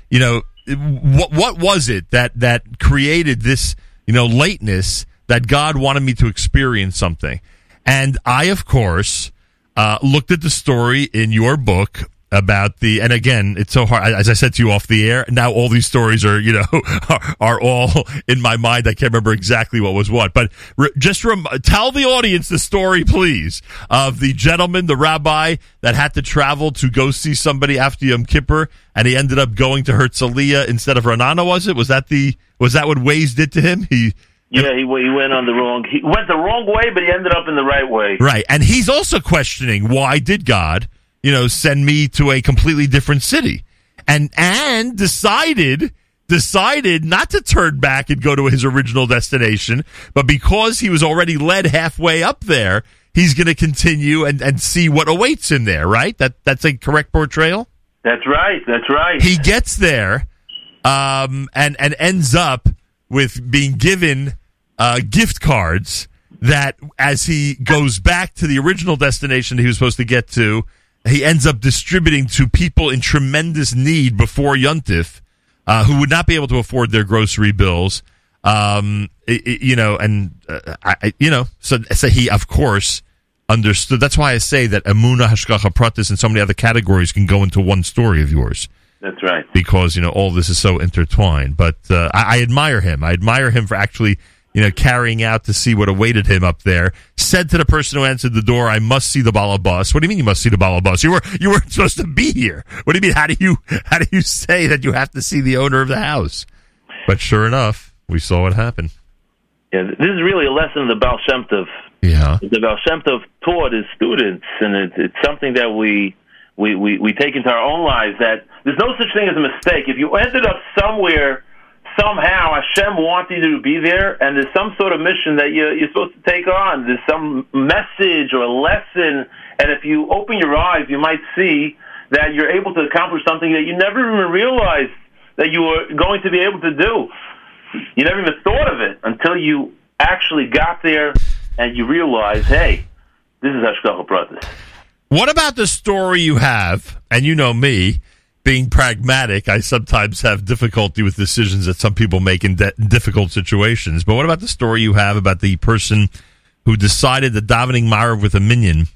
you know, what what was it that that created this, you know, lateness that God wanted me to experience something? And I, of course, uh, looked at the story in your book about the and again it's so hard as i said to you off the air now all these stories are you know are, are all in my mind i can't remember exactly what was what but re- just rem- tell the audience the story please of the gentleman the rabbi that had to travel to go see somebody after yom kippur and he ended up going to herzliya instead of ranana was it was that the was that what waze did to him he Yeah, he, he went on the wrong. He went the wrong way, but he ended up in the right way. Right. And he's also questioning why did God, you know, send me to a completely different city? And and decided decided not to turn back and go to his original destination, but because he was already led halfway up there, he's going to continue and, and see what awaits him there, right? That that's a correct portrayal? That's right. That's right. He gets there um, and and ends up with being given uh, gift cards that, as he goes back to the original destination he was supposed to get to, he ends up distributing to people in tremendous need before Yuntif, uh, who would not be able to afford their grocery bills. Um, i- i- you know, and uh, I, I- you know, so so he of course understood. That's why I say that Amuna Hashgacha Pratis and so many other categories can go into one story of yours That's right. because you know all this is so intertwined. But uh, I, I admire him. I admire him for actually you know carrying out to see what awaited him up there. Said to the person who answered the door, "I must see the balabas." What do you mean you must see the balabas? You were you weren't supposed to be here. What do you mean? How do you how do you say that you have to see the owner of the house? But sure enough, we saw what happened. Yeah, this is really a lesson of the Baal Shem Tov. Yeah. The Baal Shem Tov taught his students, and it, it's something that we, we, we, we take into our own lives, that there's no such thing as a mistake. If you ended up somewhere somehow Hashem wants you to be there, and there's some sort of mission that you, you're supposed to take on. There's some message or lesson, and if you open your eyes, you might see that you're able to accomplish something that you never even realized that you were going to be able to do. You never even thought of it until you actually got there and you realize, hey, this is Hashgacha Pratis. What about the story you have? And you know me, being pragmatic, I sometimes have difficulty with decisions that some people make in de- difficult situations. But what about the story you have about the person who decided that davening Maariv with a minyan,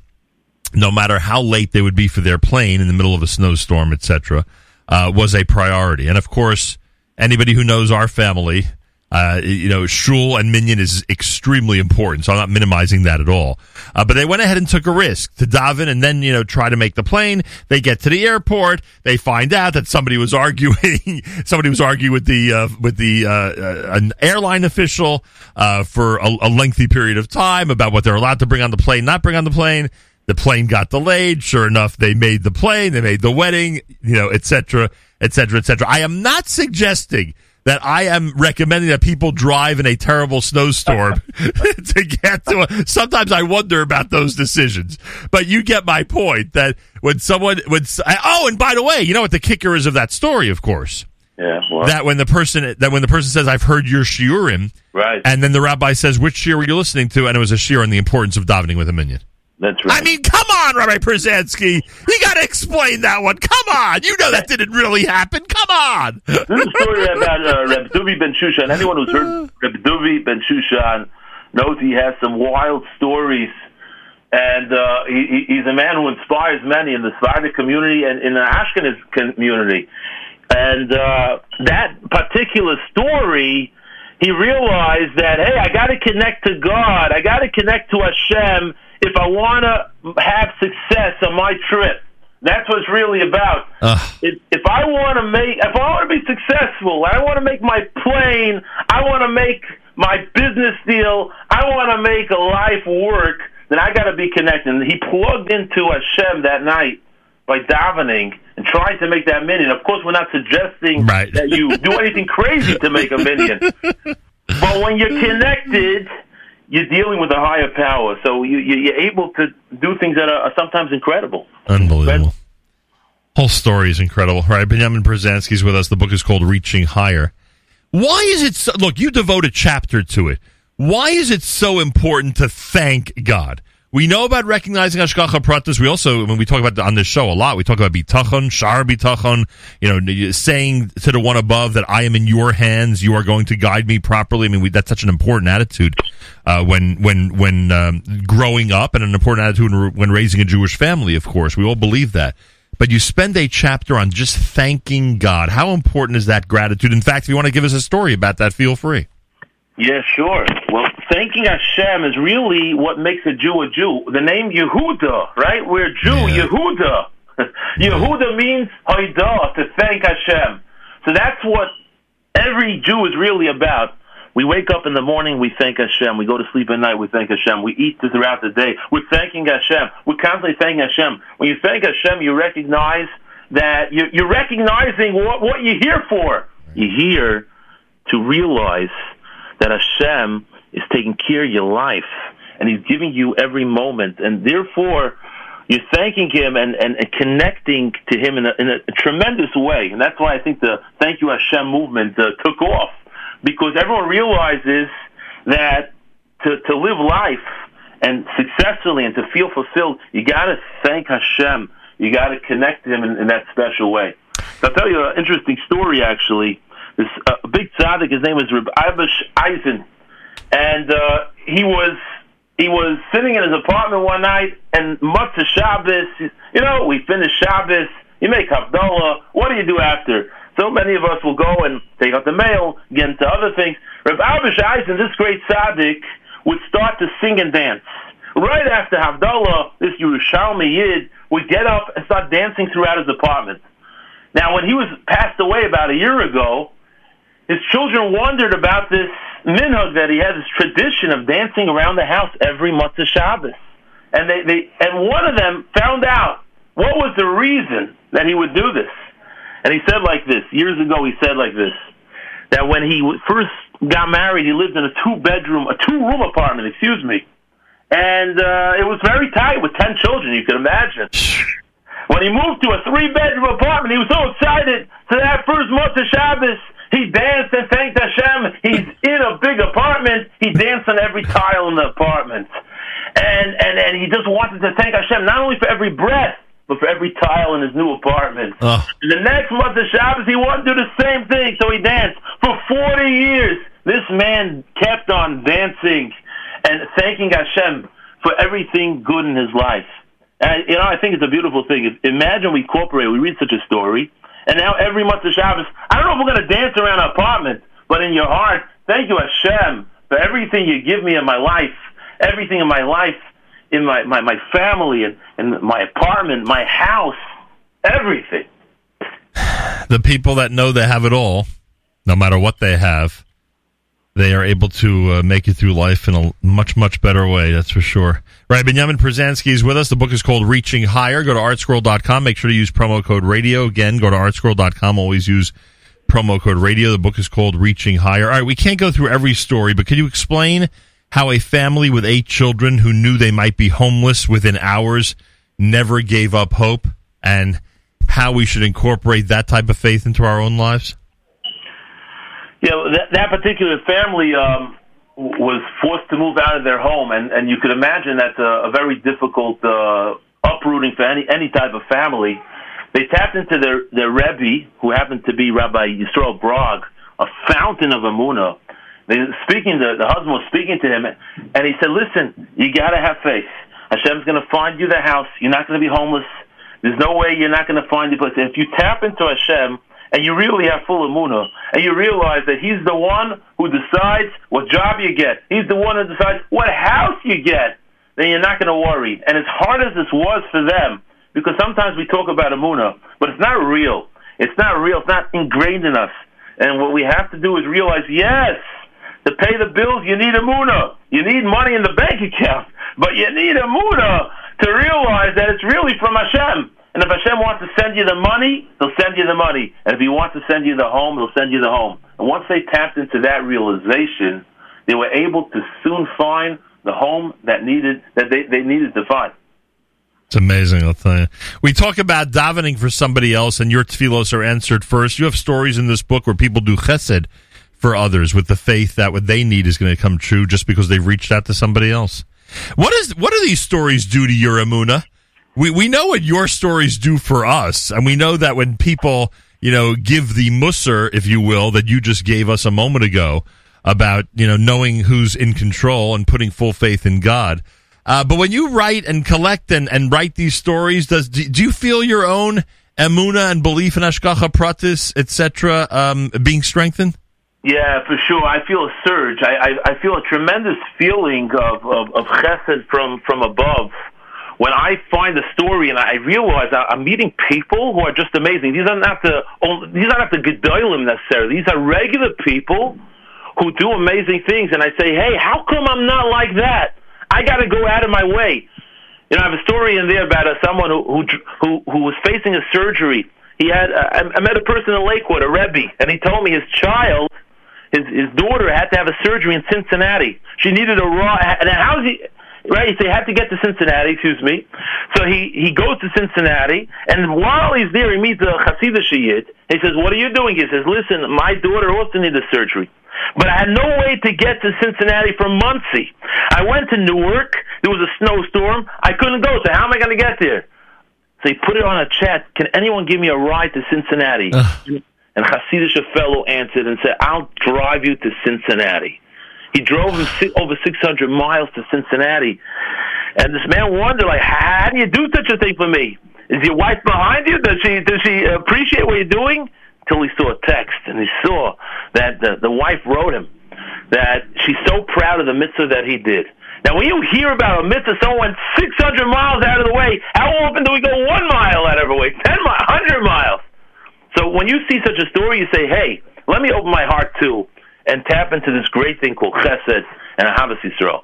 no matter how late they would be for their plane in the middle of a snowstorm, etc., uh, was a priority? And of course, anybody who knows our family uh, you know, shul and Minyan is extremely important, so I'm not minimizing that at all. Uh, but they went ahead and took a risk to daven and then, you know, try to make the plane. They get to the airport. They find out that somebody was arguing, somebody was arguing with the, uh, with the, uh, uh, an airline official, uh, for a, a lengthy period of time about what they're allowed to bring on the plane, not bring on the plane. The plane got delayed. Sure enough, they made the plane, they made the wedding, you know, et cetera, et cetera, et cetera. I am not suggesting that I am recommending that people drive in a terrible snowstorm to get to. A, sometimes I wonder about those decisions, but you get my point that when someone when oh, and by the way, you know what the kicker is of that story, of course. Yeah, well. that when the person that when the person says, "I've heard your shiurim," right, and then the rabbi says, "Which shiur were you listening to?" and it was a shiur on the importance of davening with a minyan. That's right. I mean, come on, Rabbi Pruzansky. You got to explain that one. Come on. You know that didn't really happen. Come on. This is a story about uh, Reb Duvi Ben Shushan. Anyone who's heard Reb Duvi Ben Shushan knows he has some wild stories. And uh, he, he's a man who inspires many in the Sephardic community and in the Ashkenaz community. And uh, that particular story, he realized that, hey, I got to connect to God. I got to connect to Hashem if I want to have success on my trip. That's what it's really about. If, if I want to make, if I want to be successful, I want to make my plane, I want to make my business deal, I want to make a life work, then I got to be connected. And he plugged into Hashem that night by davening and trying to make that minyan. Of course, we're not suggesting Right. that you do anything crazy to make a minyan. But when you're connected, you're dealing with a higher power, so you, you, you're able to do things that are, are sometimes incredible. Unbelievable. Whole story is incredible. All right, Benjamin Pruzansky's with us. The book is called Reaching Higher. Why is it so, look, you devote a chapter to it. Why is it so important to thank God? We know about recognizing Hashgacha Pratis. We also, when we talk about on this show a lot, we talk about bitachon, shar bitachon, you know, saying to the one above that I am in your hands, you are going to guide me properly. I mean, we, that's such an important attitude uh, when when when um, growing up, and an important attitude when raising a Jewish family. Of course, we all believe that. But you spend a chapter on just thanking God. How important is that gratitude? In fact, if you want to give us a story about that, feel free. Yeah, sure. Well, thanking Hashem is really what makes a Jew a Jew. The name Yehuda, right? We're Jew, Yeah. Yehuda. Yehuda means Haidah, to thank Hashem. So that's what every Jew is really about. We wake up in the morning, we thank Hashem. We go to sleep at night, we thank Hashem. We eat throughout the day, we're thanking Hashem. We're constantly thanking Hashem. When you thank Hashem, you recognize that you're, you're recognizing what, what you're here for. You're here to realize that Hashem is taking care of your life and He's giving you every moment, and therefore you're thanking Him and, and, and connecting to Him in a, in a tremendous way. And that's why I think the Thank You Hashem movement uh, took off because everyone realizes that to, to live life and successfully and to feel fulfilled, you got to thank Hashem. You got to connect to Him in, in that special way. I'll tell you an interesting story, actually. This uh, big tzaddik, his name was Reb Abish Eisen, and uh, he was he was sitting in his apartment one night, and Motzei Shabbos, you know, we finish Shabbos, you make Havdalah, what do you do after? So many of us will go and take out the mail, get into other things. Reb Abish Eisen, this great tzaddik, would start to sing and dance. Right after Havdalah, this Yerushalmi Yid would get up and start dancing throughout his apartment. Now, when he was passed away about a year ago, his children wondered about this minhag that he had, this tradition of dancing around the house every Motzei Shabbos. And they, they, and one of them found out what was the reason that he would do this. And he said like this, years ago he said like this, that when he first got married, he lived in a two bedroom, a two room apartment, excuse me. And uh, it was very tight with 10 children, you can imagine. When he moved to a three bedroom apartment, he was so excited. to that first month of Shabbos, he danced and thanked Hashem. He's in a big apartment. He danced on every tile in the apartment. And, and, and he just wanted to thank Hashem, not only for every breath, but for every tile in his new apartment. Oh. And the next month of Shabbos, he wanted to do the same thing, so he danced. For 40 years, this man kept on dancing and thanking Hashem for everything good in his life. And, you know, I think it's a beautiful thing. Imagine we cooperate, we read such a story, and now every month of Shabbos, I don't know if we're going to dance around an apartment, but in your heart, thank you, Hashem, for everything you give me in my life, everything in my life in my, my, my family and, and my apartment, my house, everything. The people that know they have it all, no matter what they have, they are able to uh, make it through life in a much, much better way, that's for sure. Right, Benjamin Pruzansky is with us. The book is called Reaching Higher. Go to artscroll.com. Make sure to use promo code radio. Again, go to artscroll.com. Always use promo code radio. The book is called Reaching Higher. All right, we can't go through every story, but can you explain how a family with eight children who knew they might be homeless within hours never gave up hope and how we should incorporate that type of faith into our own lives? Yeah, that, that particular family um, was forced to move out of their home, and, and you could imagine that's a, a very difficult uh, uprooting for any, any type of family. They tapped into their, their Rebbe, who happened to be Rabbi Yisrael Brog, a fountain of Amunah, they speaking the the husband was speaking to him, and he said, "Listen, you got to have faith. Hashem's going to find you the house. You're not going to be homeless. There's no way you're not going to find the place. If you tap into Hashem." And you really have full amuna, and you realize that He's the one who decides what job you get. He's the one who decides what house you get. Then you're not going to worry. And as hard as this was for them, because sometimes we talk about amuna, but it's not real. It's not real. It's not ingrained in us. And what we have to do is realize, yes, to pay the bills, you need a muna. You need money in the bank account, but you need a muna to realize that it's really from Hashem. And if Hashem wants to send you the money, He'll send you the money. And if He wants to send you the home, He'll send you the home. And once they tapped into that realization, they were able to soon find the home that needed that they, they needed to find. It's amazing. We talk about davening for somebody else, and your tefillos are answered first. You have stories in this book where people do chesed for others with the faith that what they need is going to come true just because they've reached out to somebody else. What is what do these stories do to your amuna? We we know what your stories do for us, and we know that when people you know give the musser, if you will, that you just gave us a moment ago about you know knowing who's in control and putting full faith in God. Uh, but when you write and collect and, and write these stories, does do, you feel your own emuna and belief in Hashgacha Pratis, etc., um, being strengthened? Yeah, for sure. I feel a surge. I, I, I feel a tremendous feeling of, of, of chesed from, from above. When I find a story and I realize I'm meeting people who are just amazing. These are not the these are not the gedolim necessarily. These are regular people who do amazing things. And I say, hey, how come I'm not like that? I got to go out of my way. You know, I have a story in there about uh, someone who, who who who was facing a surgery. He had uh, I met a person in Lakewood, a rebbe, and he told me his child his his daughter had to have a surgery in Cincinnati. She needed a raw. And how's he? Right, so he had to get to Cincinnati. Excuse me. So he he goes to Cincinnati, and while he's there, he meets a Hasidic Yid. He says, "What are you doing?" He says, "Listen, my daughter also needed surgery." But I had no way to get to Cincinnati from Monsey. I went to Newark. There was a snowstorm. I couldn't go. So how am I going to get there? So he put it on a chat. Can anyone give me a ride to Cincinnati? And Hasidic fellow answered and said, I'll drive you to Cincinnati. He drove him over 600 miles to Cincinnati. And this man wondered, like, how do you do such a thing for me? Is your wife behind you? Does she, does she appreciate what you're doing? Until he saw a text, and he saw that the, the wife wrote him that she's so proud of the mitzvah that he did. Now, when you hear about a mitzvah, someone went 600 miles out of the way, how often do we go one mile out of the way? 10 miles, 100 miles. So when you see such a story, you say, hey, let me open my heart too and tap into this great thing called chesed and Ahavas Yisrael.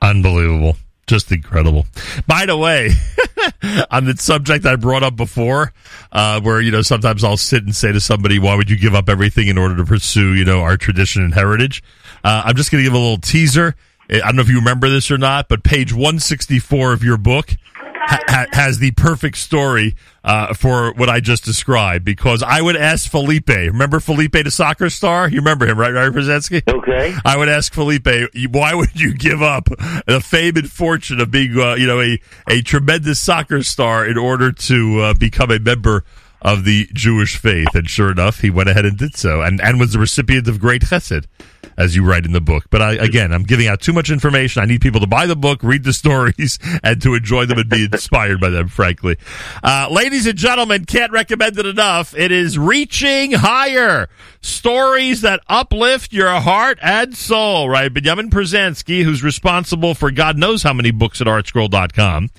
Unbelievable. Just incredible. By the way, on the subject I brought up before, uh, where you know sometimes I'll sit and say to somebody, "Why would you give up everything in order to pursue you know our tradition and heritage?" Uh, I'm just going to give a little teaser. I don't know if you remember this or not, but page 164 of your book ha- has the perfect story uh, for what I just described because I would ask Felipe. Remember Felipe, the soccer star? You remember him, right, Larry Pruzansky? Okay. I would ask Felipe, why would you give up the fame and fortune of being, uh, you know, a, a tremendous soccer star in order to uh, become a member of the Jewish faith? And sure enough, he went ahead and did so, and and was the recipient of great chesed as you write in the book. But I, again, I'm giving out too much information. I need people to buy the book, read the stories, and to enjoy them and be inspired by them, frankly. Uh, ladies and gentlemen, can't recommend it enough. It is Reaching Higher. Stories that uplift your heart and soul, right? Benjamin Pruzansky, who's responsible for God knows how many books at artscroll.com.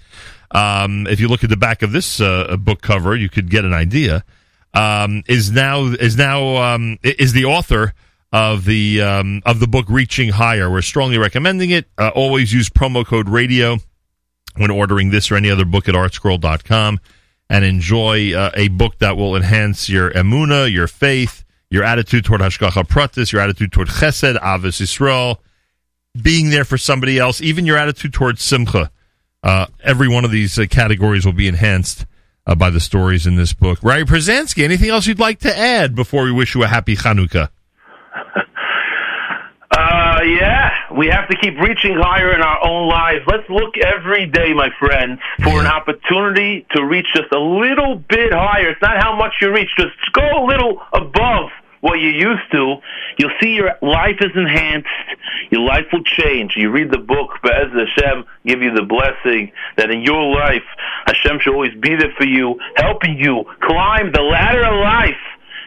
Um, if you look at the back of this uh, book cover, you could get an idea. Um, is now is now um, is the author of the um, of the book Reaching Higher. We're strongly recommending it. Uh, always use promo code radio when ordering this or any other book at artscroll.com and enjoy uh, a book that will enhance your emuna, your faith, your attitude toward hashgacha pratis, your attitude toward chesed, ahavas Yisrael, being there for somebody else, even your attitude towards simcha. Uh, every one of these uh, categories will be enhanced uh, by the stories in this book. Ray Pruzansky, anything else you'd like to add before we wish you a happy Chanukah? Uh, yeah, we have to keep reaching higher in our own lives. Let's look every day, my friends, for an opportunity to reach just a little bit higher. It's not how much you reach, just go a little above what you used to. You'll see your life is enhanced. Your life will change. You read the book, Be'ez Hashem give you the blessing that in your life, Hashem should always be there for you, helping you climb the ladder of life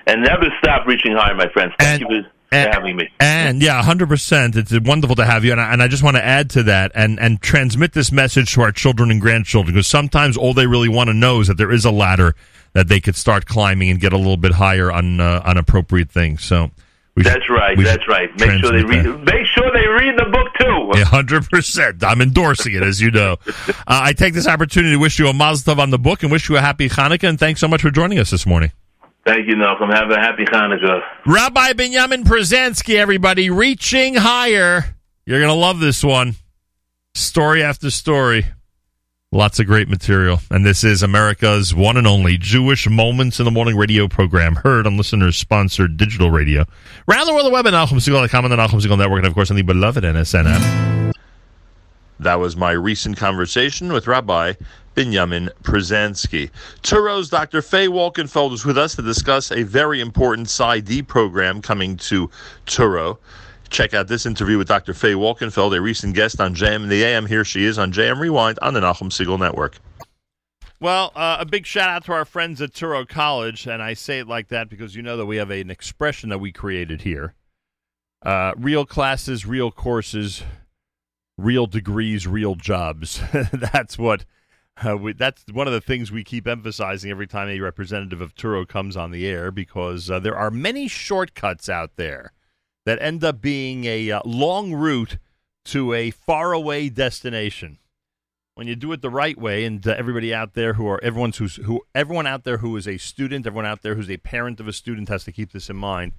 and never stop reaching higher, my friends. Thank And- you for and, having me. And yeah, hundred percent. It's wonderful to have you, and I, and I just want to add to that and and transmit this message to our children and grandchildren because sometimes all they really want to know is that there is a ladder that they could start climbing and get a little bit higher on uh, on appropriate things. So. We should- That's right. That's right. Make sure they read. Make sure they read the book too. that. hundred percent. I'm endorsing it, as you know. Uh, I take this opportunity to wish you a mazel tov on the book and wish you a happy Hanukkah. And thanks so much for joining us this morning. Thank you, Malcolm. Have a happy Hanukkah. Rabbi Benjamin Pruzansky, everybody, reaching higher. You're going to love this one. Story after story. Lots of great material. And this is America's one and only Jewish Moments in the Morning radio program, heard on listeners sponsored digital radio. Around the world, the web at NachumSegal.com and the Nachum Segal Network, and of course on the beloved NSN app. That was my recent conversation with Rabbi Binyamin Pruzansky. Touro's Dr. Faye Walkenfeld is with us to discuss a very important PsyD program coming to Touro. Check out this interview with Dr. Faye Walkenfeld, a recent guest on JM in the AM. Here she is on JM Rewind on the Nahum Segal Network. Well, uh, a big shout out to our friends at Touro College, and I say it like that because you know that we have an expression that we created here. Uh, real classes, real courses, real degrees, real jobs. that's what. Uh, we, that's one of the things we keep emphasizing every time a representative of Touro comes on the air because uh, there are many shortcuts out there that end up being a uh, long route to a faraway destination. When you do it the right way, and uh, everybody out there who are everyone's who's who everyone out there who is a student, everyone out there who's a parent of a student has to keep this in mind.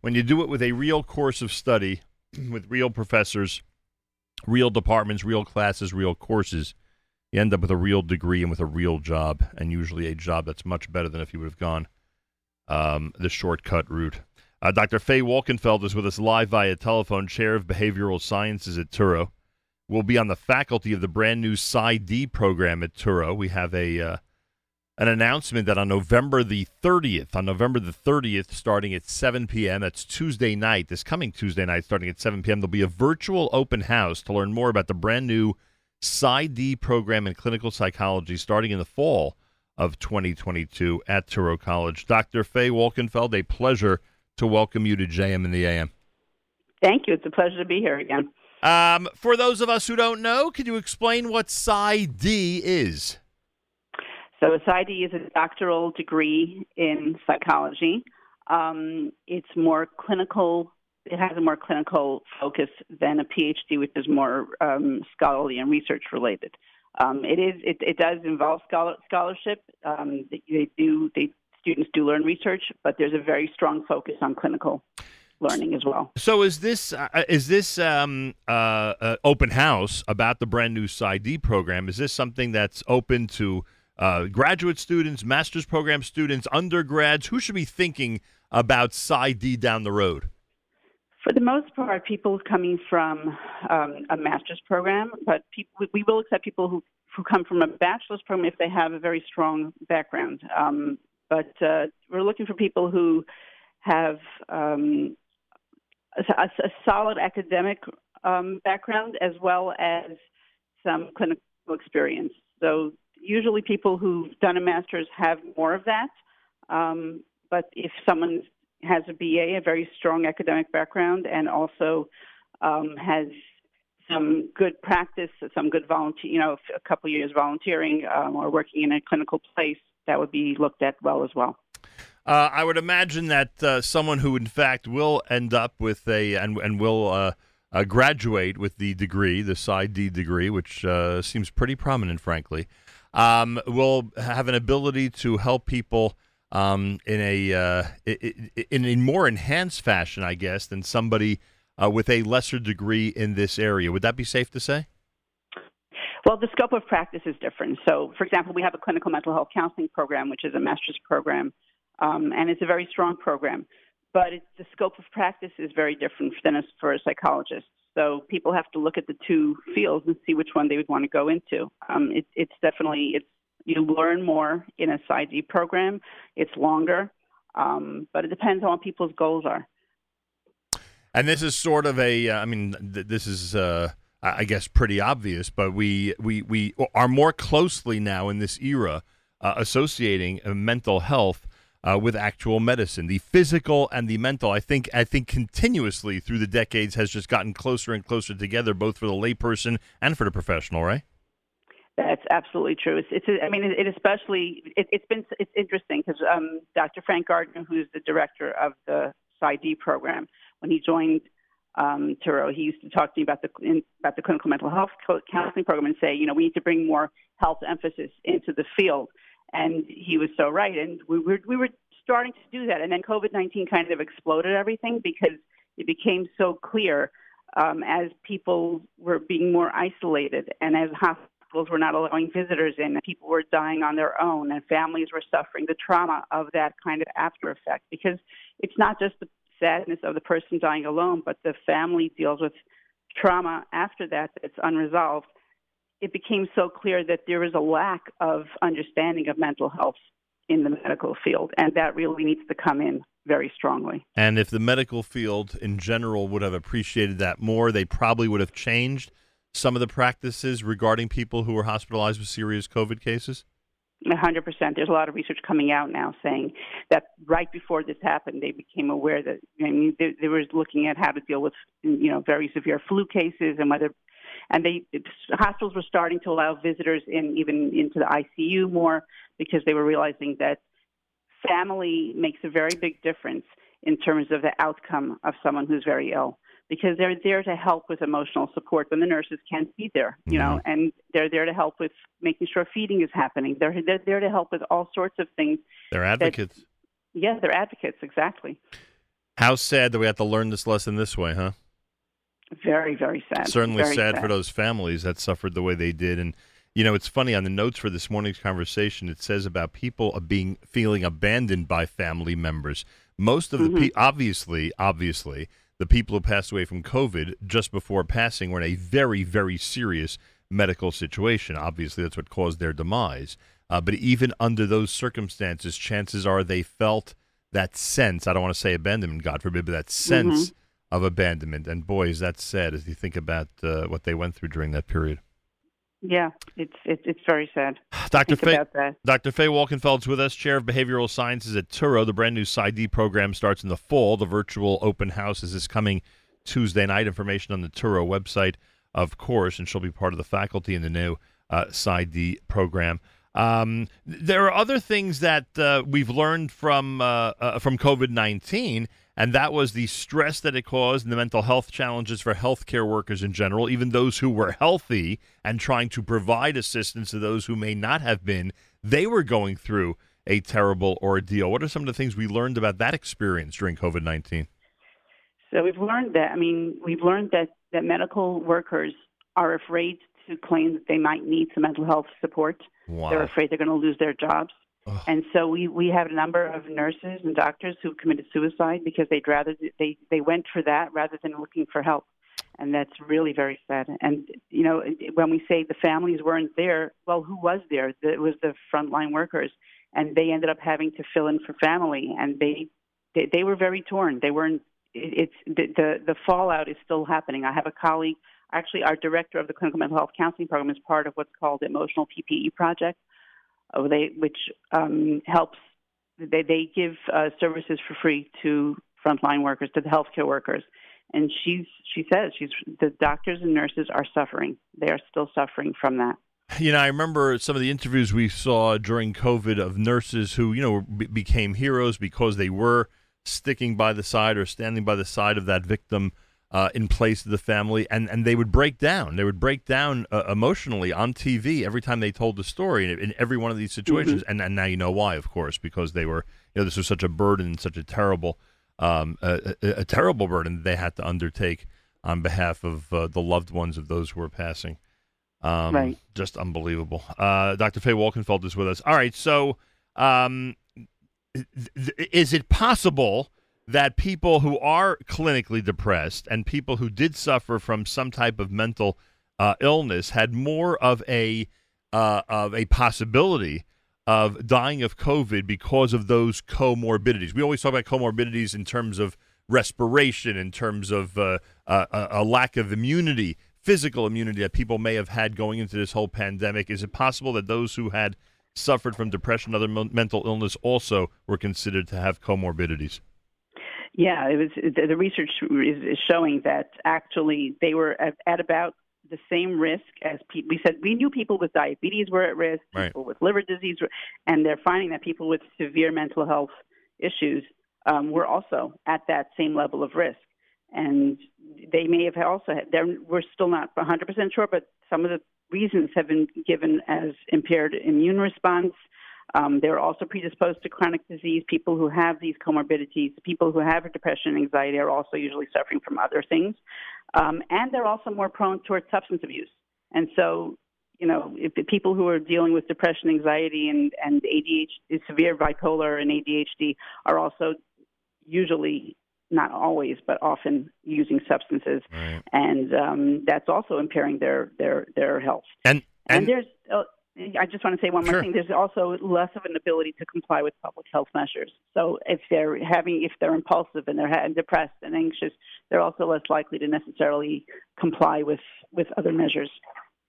When you do it with a real course of study, with real professors, real departments, real classes, real courses, you end up with a real degree and with a real job, and usually a job that's much better than if you would have gone um, the shortcut route. Uh, Dr. Faye Walkenfeld is with us live via telephone, chair of behavioral sciences at Touro. We'll be on the faculty of the brand new PsyD program at Touro. We have a uh, an announcement that on November the 30th, on November the 30th, starting at 7 p.m., that's Tuesday night, this coming Tuesday night, starting at 7 p.m., there'll be a virtual open house to learn more about the brand new PsyD program in clinical psychology starting in the fall of 2022 at Touro College. Dr. Faye Walkenfeld, a pleasure to welcome you to JM in the AM. Thank you. It's a pleasure to be here again. Um, for those of us who don't know, could you explain what PsyD is? So, a PsyD is a doctoral degree in psychology. Um, it's more clinical. It has a more clinical focus than a PhD, which is more um, scholarly and research related. Um, it is it, it does involve scholar, scholarship. Um, they do they students do learn research, but there's a very strong focus on clinical learning as well. So is this uh, is this um, uh, uh, open house about the brand new PsyD program? Is this something that's open to uh, graduate students, master's program students, undergrads? Who should be thinking about PsyD down the road? For the most part, people coming from um, a master's program, but people, we will accept people who, who come from a bachelor's program if they have a very strong background. Um, but uh, we're looking for people who have um, a, a, solid academic um, background as well as some clinical experience. So usually people who've done a master's have more of that. Um, but if someone has a BA, a very strong academic background, and also um, has some good practice, some good volunteer, you know, a couple years volunteering um, or working in a clinical place, that would be looked at well as well. Uh, I would imagine that uh, someone who, in fact, will end up with a and and will uh, uh graduate with the degree, the PsyD degree, which uh, seems pretty prominent, frankly, um, will have an ability to help people um, in a uh, in a more enhanced fashion, I guess, than somebody with a lesser degree in this area. Would that be safe to say? Well, the scope of practice is different. So, for example, we have a clinical mental health counseling program, which is a master's program, um, and it's a very strong program. But the scope of practice is very different than for a psychologist. So people have to look at the two fields and see which one they would want to go into. Um, it, it's definitely it's you learn more in a PsyD program. It's longer, um, but it depends on what people's goals are. And this is sort of a, uh, I mean, th- this is, uh, I guess, pretty obvious, but we, we, we are more closely now in this era uh, associating uh, mental health uh, with actual medicine. The physical and the mental, I think, I think continuously through the decades has just gotten closer and closer together, both for the layperson and for the professional, right? That's absolutely true. It's, it's I mean, it, especially, it, has been, it's interesting because um, Dr. Frank Gardner, who's the director of the PsyD program, when he joined um, he used to talk to me about the in, about the clinical mental health counseling program and say, you know, we need to bring more health emphasis into the field. And he was so right. And we were we were starting to do that. And then COVID nineteen kind of exploded everything because it became so clear um, as people were being more isolated and as hospitals hospitals were not allowing visitors in. People were dying on their own, and families were suffering the trauma of that kind of after effect. Because it's not just the sadness of the person dying alone, but the family deals with trauma after that that's unresolved. It became so clear that there is a lack of understanding of mental health in the medical field, and that really needs to come in very strongly. And if the medical field in general would have appreciated that more, they probably would have changed some of the practices regarding people who were hospitalized with serious COVID cases? 100%. There's a lot of research coming out now saying that right before this happened, they became aware that I mean, they, they were looking at how to deal with you know very severe flu cases and whether and they hospitals were starting to allow visitors in even into the ICU more because they were realizing that family makes a very big difference in terms of the outcome of someone who's very ill because they're there to help with emotional support when the nurses can't be there, you mm-hmm. know, and they're there to help with making sure feeding is happening. They're they're there to help with all sorts of things. They're advocates. That, yes, they're advocates, exactly. How sad that we have to learn this lesson this way, huh? Very, very sad. Certainly very sad, sad for those families that suffered the way they did. And you know, it's funny on the notes for this morning's conversation. It says about people being feeling abandoned by family members. Most of the mm-hmm. pe- obviously, obviously, the people who passed away from COVID just before passing were in a very, very serious medical situation. Obviously, that's what caused their demise. Uh, but even under those circumstances, chances are they felt that sense. I don't want to say abandonment, God forbid, but that sense mm-hmm. of abandonment. And boy, is that sad as you think about uh, what they went through during that period. Yeah, it's it's, it's very sad. Dr. Faye, Dr. Faye Wolkenfeld's with us, Chair of Behavioral Sciences at Touro. The brand new PsyD program starts in the fall. The virtual open house is this coming Tuesday night. Information on the Touro website, of course, and she'll be part of the faculty in the new uh, PsyD program. Um, there are other things that uh, we've learned from uh, uh, from COVID nineteen, and that was the stress that it caused and the mental health challenges for healthcare workers in general, even those who were healthy and trying to provide assistance to those who may not have been. They were going through a terrible ordeal. What are some of the things we learned about that experience during COVID 19? So we've learned that, I mean, we've learned that, that medical workers are afraid to claim that they might need some mental health support. Wow. They're afraid they're going to lose their jobs. And so we, we have a number of nurses and doctors who committed suicide because they'd rather they, they went for that rather than looking for help. And that's really very sad. And you know, when we say the families weren't there, well, who was there? It was the frontline workers, and they ended up having to fill in for family, and they they, they were very torn. They weren't. It's the, the the fallout is still happening. I have a colleague, actually, our director of the clinical mental health counseling program is part of what's called the Emotional PPE Project, they, which um, helps. They they give uh, services for free to frontline workers, to the healthcare workers, and she's she says she's the doctors and nurses are suffering. They are still suffering from that. You know, I remember some of the interviews we saw during COVID of nurses who, you know, be- became heroes because they were sticking by the side or standing by the side of that victim uh, in place of the family, and, and they would break down. They would break down uh, emotionally on TV every time they told the story in, in every one of these situations. And, and now you know why, of course, because they were, you know, this was such a burden, such a terrible, um, a, a, a terrible burden they had to undertake on behalf of uh, the loved ones of those who were passing. Um, Right. Just unbelievable. Uh, Dr. Faye Wolkenfeld is with us. All right. So, um, th- th- is it possible that people who are clinically depressed and people who did suffer from some type of mental uh, illness had more of a uh, of a possibility of dying of COVID because of those comorbidities? We always talk about comorbidities in terms of respiration, in terms of uh, a a lack of immunity, physical immunity that people may have had going into this whole pandemic. Is it possible that those who had suffered from depression, other men- mental illness, also were considered to have comorbidities? Yeah, it was the the research is, showing that actually they were at, about the same risk as people. We said we knew people with diabetes were at risk, Right. people with liver disease, were, and they're finding that people with severe mental health issues um, were also at that same level of risk. And they may have also had. We're still not 100% sure, but some of the reasons have been given as impaired immune response. Um, they're also predisposed to chronic disease. People who have these comorbidities, people who have depression and anxiety, are also usually suffering from other things. Um, and they're also more prone towards substance abuse. And so, you know, if the people who are dealing with depression, anxiety, and, and ADHD, severe bipolar and ADHD are also usually, not always, but often using substances. Right. And um, that's also impairing their, their, their health. And And, and, there's, uh, I just want to say one more Sure. thing. There's also less of an ability to comply with public health measures. So if they're having, if they're impulsive and they're depressed and anxious, they're also less likely to necessarily comply with with other measures.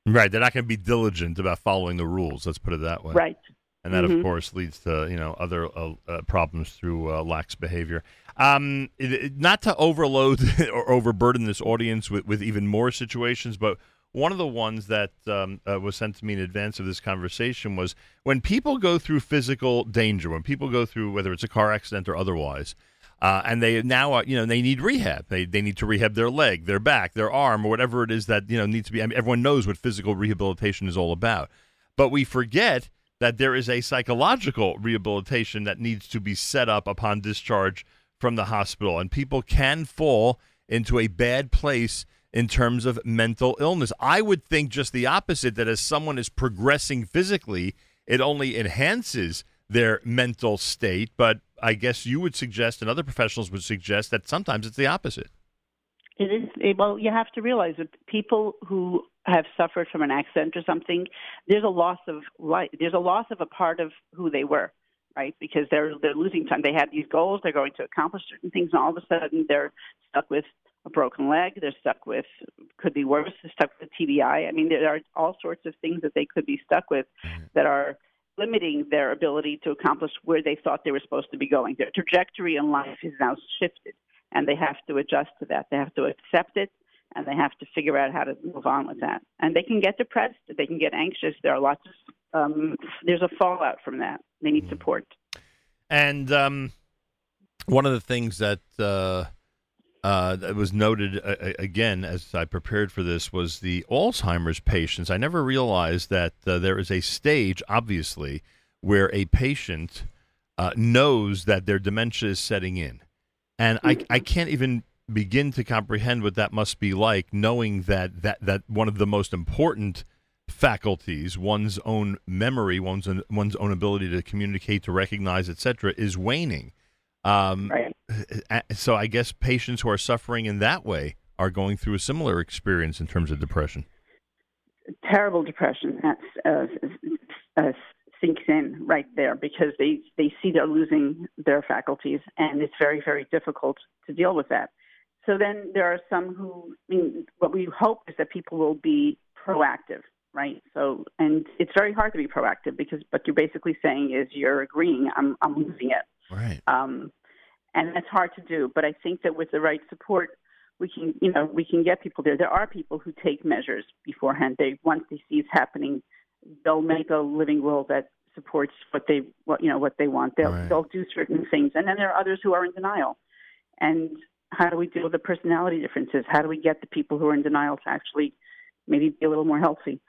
right, they're not going to be diligent about following the rules. Let's put it that way. Right. and that of Mhm. course leads to you know other uh, uh, problems through uh, lax behavior. Um, it- it- not to overload or overburden this audience with, with even more situations, but one of the ones that um, uh, was sent to me in advance of this conversation was when people go through physical danger, when people go through whether it's a car accident or otherwise. Uh, and they now are, you know, they need rehab. They, they need to rehab their leg, their back, their arm, or whatever it is that, you know, needs to be. I mean, everyone knows what physical rehabilitation is all about. But we forget that there is a psychological rehabilitation that needs to be set up upon discharge from the hospital. And people can fall into a bad place in terms of mental illness. I would think just the opposite that as someone is progressing physically, it only enhances their mental state. But I guess you would suggest, and other professionals would suggest, that sometimes it's the opposite. It is eh, well. You have to realize that people who have suffered from an accident or something, there's a loss of life. There's a loss of a part of who they were, right? Because they're they're losing time. They had these goals. They're going to accomplish certain things, and all of a sudden they're stuck with a broken leg. They're stuck with could be worse. They're stuck with TBI. I mean, there are all sorts of things that they could be stuck with that are limiting their ability to accomplish where they thought they were supposed to be going. Their trajectory in life is now shifted, and they have to adjust to that. They have to accept it, and they have to figure out how to move on with that. And they can get depressed. They can get anxious. There are lots of um, there's a fallout from that. They need support. And um, one of the things that uh, uh, that was noted uh, again as I prepared for this was the Alzheimer's patients. I never realized that uh, there is a stage, obviously, where a patient uh, knows that their dementia is setting in, and I, I can't even begin to comprehend what that must be like, knowing that that that one of the most important faculties, one's own memory, one's one's own ability to communicate, to recognize, etc., is waning. Um, right. So I guess patients who are suffering in that way are going through a similar experience in terms of depression. Terrible depression that uh, uh, sinks in right there because they they see they're losing their faculties, and it's very very difficult to deal with that. So then there are some who, I mean, what we hope is that people will be proactive right? So, and it's very hard to be proactive because what you're basically saying is you're agreeing I'm I'm losing it, right? Um, and that's hard to do. But I think that with the right support, we can you know we can get people there. There are people who take measures beforehand. They once they see it's happening, they'll make a living will that supports what they what you know what they want. They'll right. they'll do certain things, and then there are others who are in denial. And how do we deal with the personality differences? How do we get the people who are in denial to actually maybe be a little more healthy?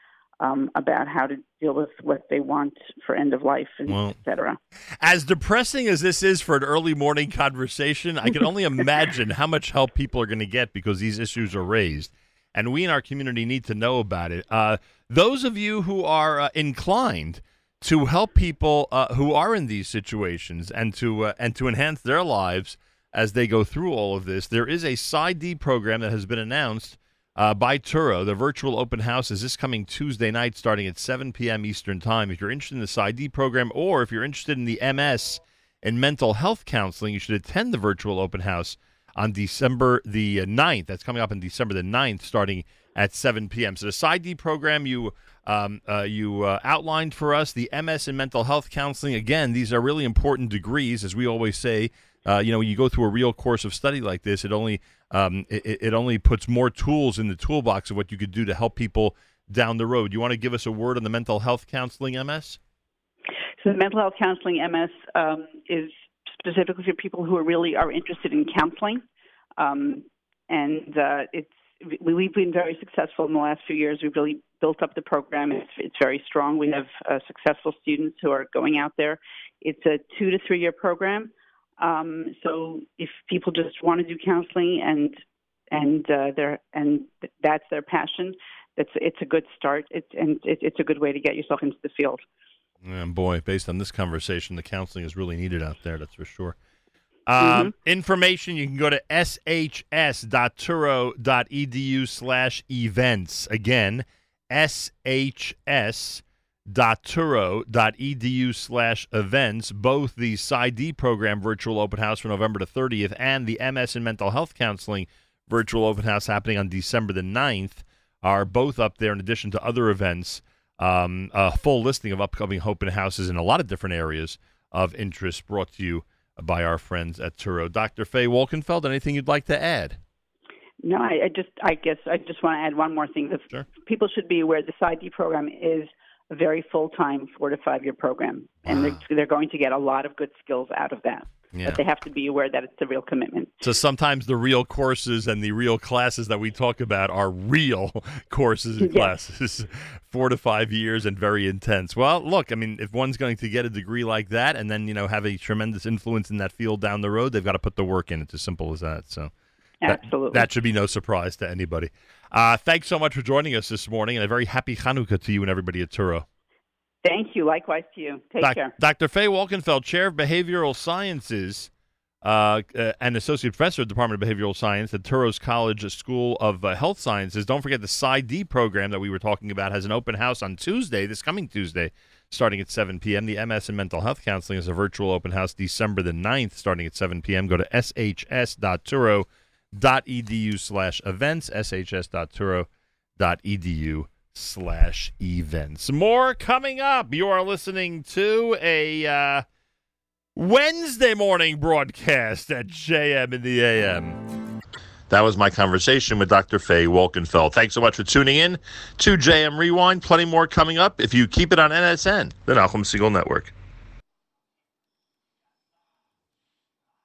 Um, about how to deal with what they want for end of life, and well, etc. As depressing as this is for an early morning conversation, I can only imagine how much help people are going to get because these issues are raised, and we in our community need to know about it. Uh, those of you who are uh, inclined to help people uh, who are in these situations and to uh, and to enhance their lives as they go through all of this, there is a PsyD program that has been announced uh, by Touro. The virtual open house is this coming Tuesday night starting at 7 p.m. Eastern Time. If you're interested in the PsyD program or if you're interested in the MS and mental health counseling, you should attend the virtual open house on December the 9th. That's coming up on December the 9th starting at 7 p.m. So the PsyD program you um, uh, you uh, outlined for us, the MS and mental health counseling, again, these are really important degrees, as we always say. Uh, you know, when you go through a real course of study like this, it only um, it, it only puts more tools in the toolbox of what you could do to help people down the road. You want to give us a word on the mental health counseling MS? So the mental health counseling MS um, is specifically for people who are really are interested in counseling, um, and uh, it's we've been very successful in the last few years. We've really built up the program. It's, it's very strong. We have uh, successful students who are going out there. It's a two to three year program. Um, so if people just want to do counseling and and uh, their and that's their passion, it's it's a good start. It's and it, it's a good way to get yourself into the field. And boy, based on this conversation, the counseling is really needed out there. That's for sure. Uh, mm-hmm. Information you can go to shs.touro.edu slash events. Again, shs touro.edu slash events. Both the PsyD program virtual open house for November the 30th and the MS and mental health counseling virtual open house happening on December the 9th are both up there in addition to other events. Um, a full listing of upcoming open houses in a lot of different areas of interest brought to you by our friends at Touro. Dr. Faye Wolkenfeld, anything you'd like to add? No, I, I just, I guess, I just want to add one more thing. The, sure. People should be aware the PsyD program is – a very full time four to five year program, and they're, they're going to get a lot of good skills out of that. Yeah. But they have to be aware that it's a real commitment. So sometimes the real courses and the real classes that we talk about are real courses and classes, four to five years and very intense. Well, look, I mean, if one's going to get a degree like that and then you know have a tremendous influence in that field down the road, they've got to put the work in. It's as simple as that. So. Absolutely. That, that, should be no surprise to anybody. Uh, thanks so much for joining us this morning, and a very happy Hanukkah to you and everybody at Touro. Thank you. Likewise to you. Take Doc- care. Dr. Faye Wolkenfeld, Chair of Behavioral Sciences uh, uh, and Associate Professor of the Department of Behavioral Science at Touro's College School of uh, Health Sciences. Don't forget the PsyD program that we were talking about has an open house on Tuesday, this coming Tuesday, starting at 7 p.m. The MS and Mental Health Counseling is a virtual open house December the 9th, starting at 7 p.m. Go to shs.touro.com shs.touro.edu slash events, shs.touro.edu slash events. More coming up. You are listening to a uh, Wednesday morning broadcast at JM in the AM. That was my conversation with Dr. Faye Wolkenfeld. Thanks so much for tuning in to JM Rewind. Plenty more coming up if you keep it on NSN, the Nachum Segal Network.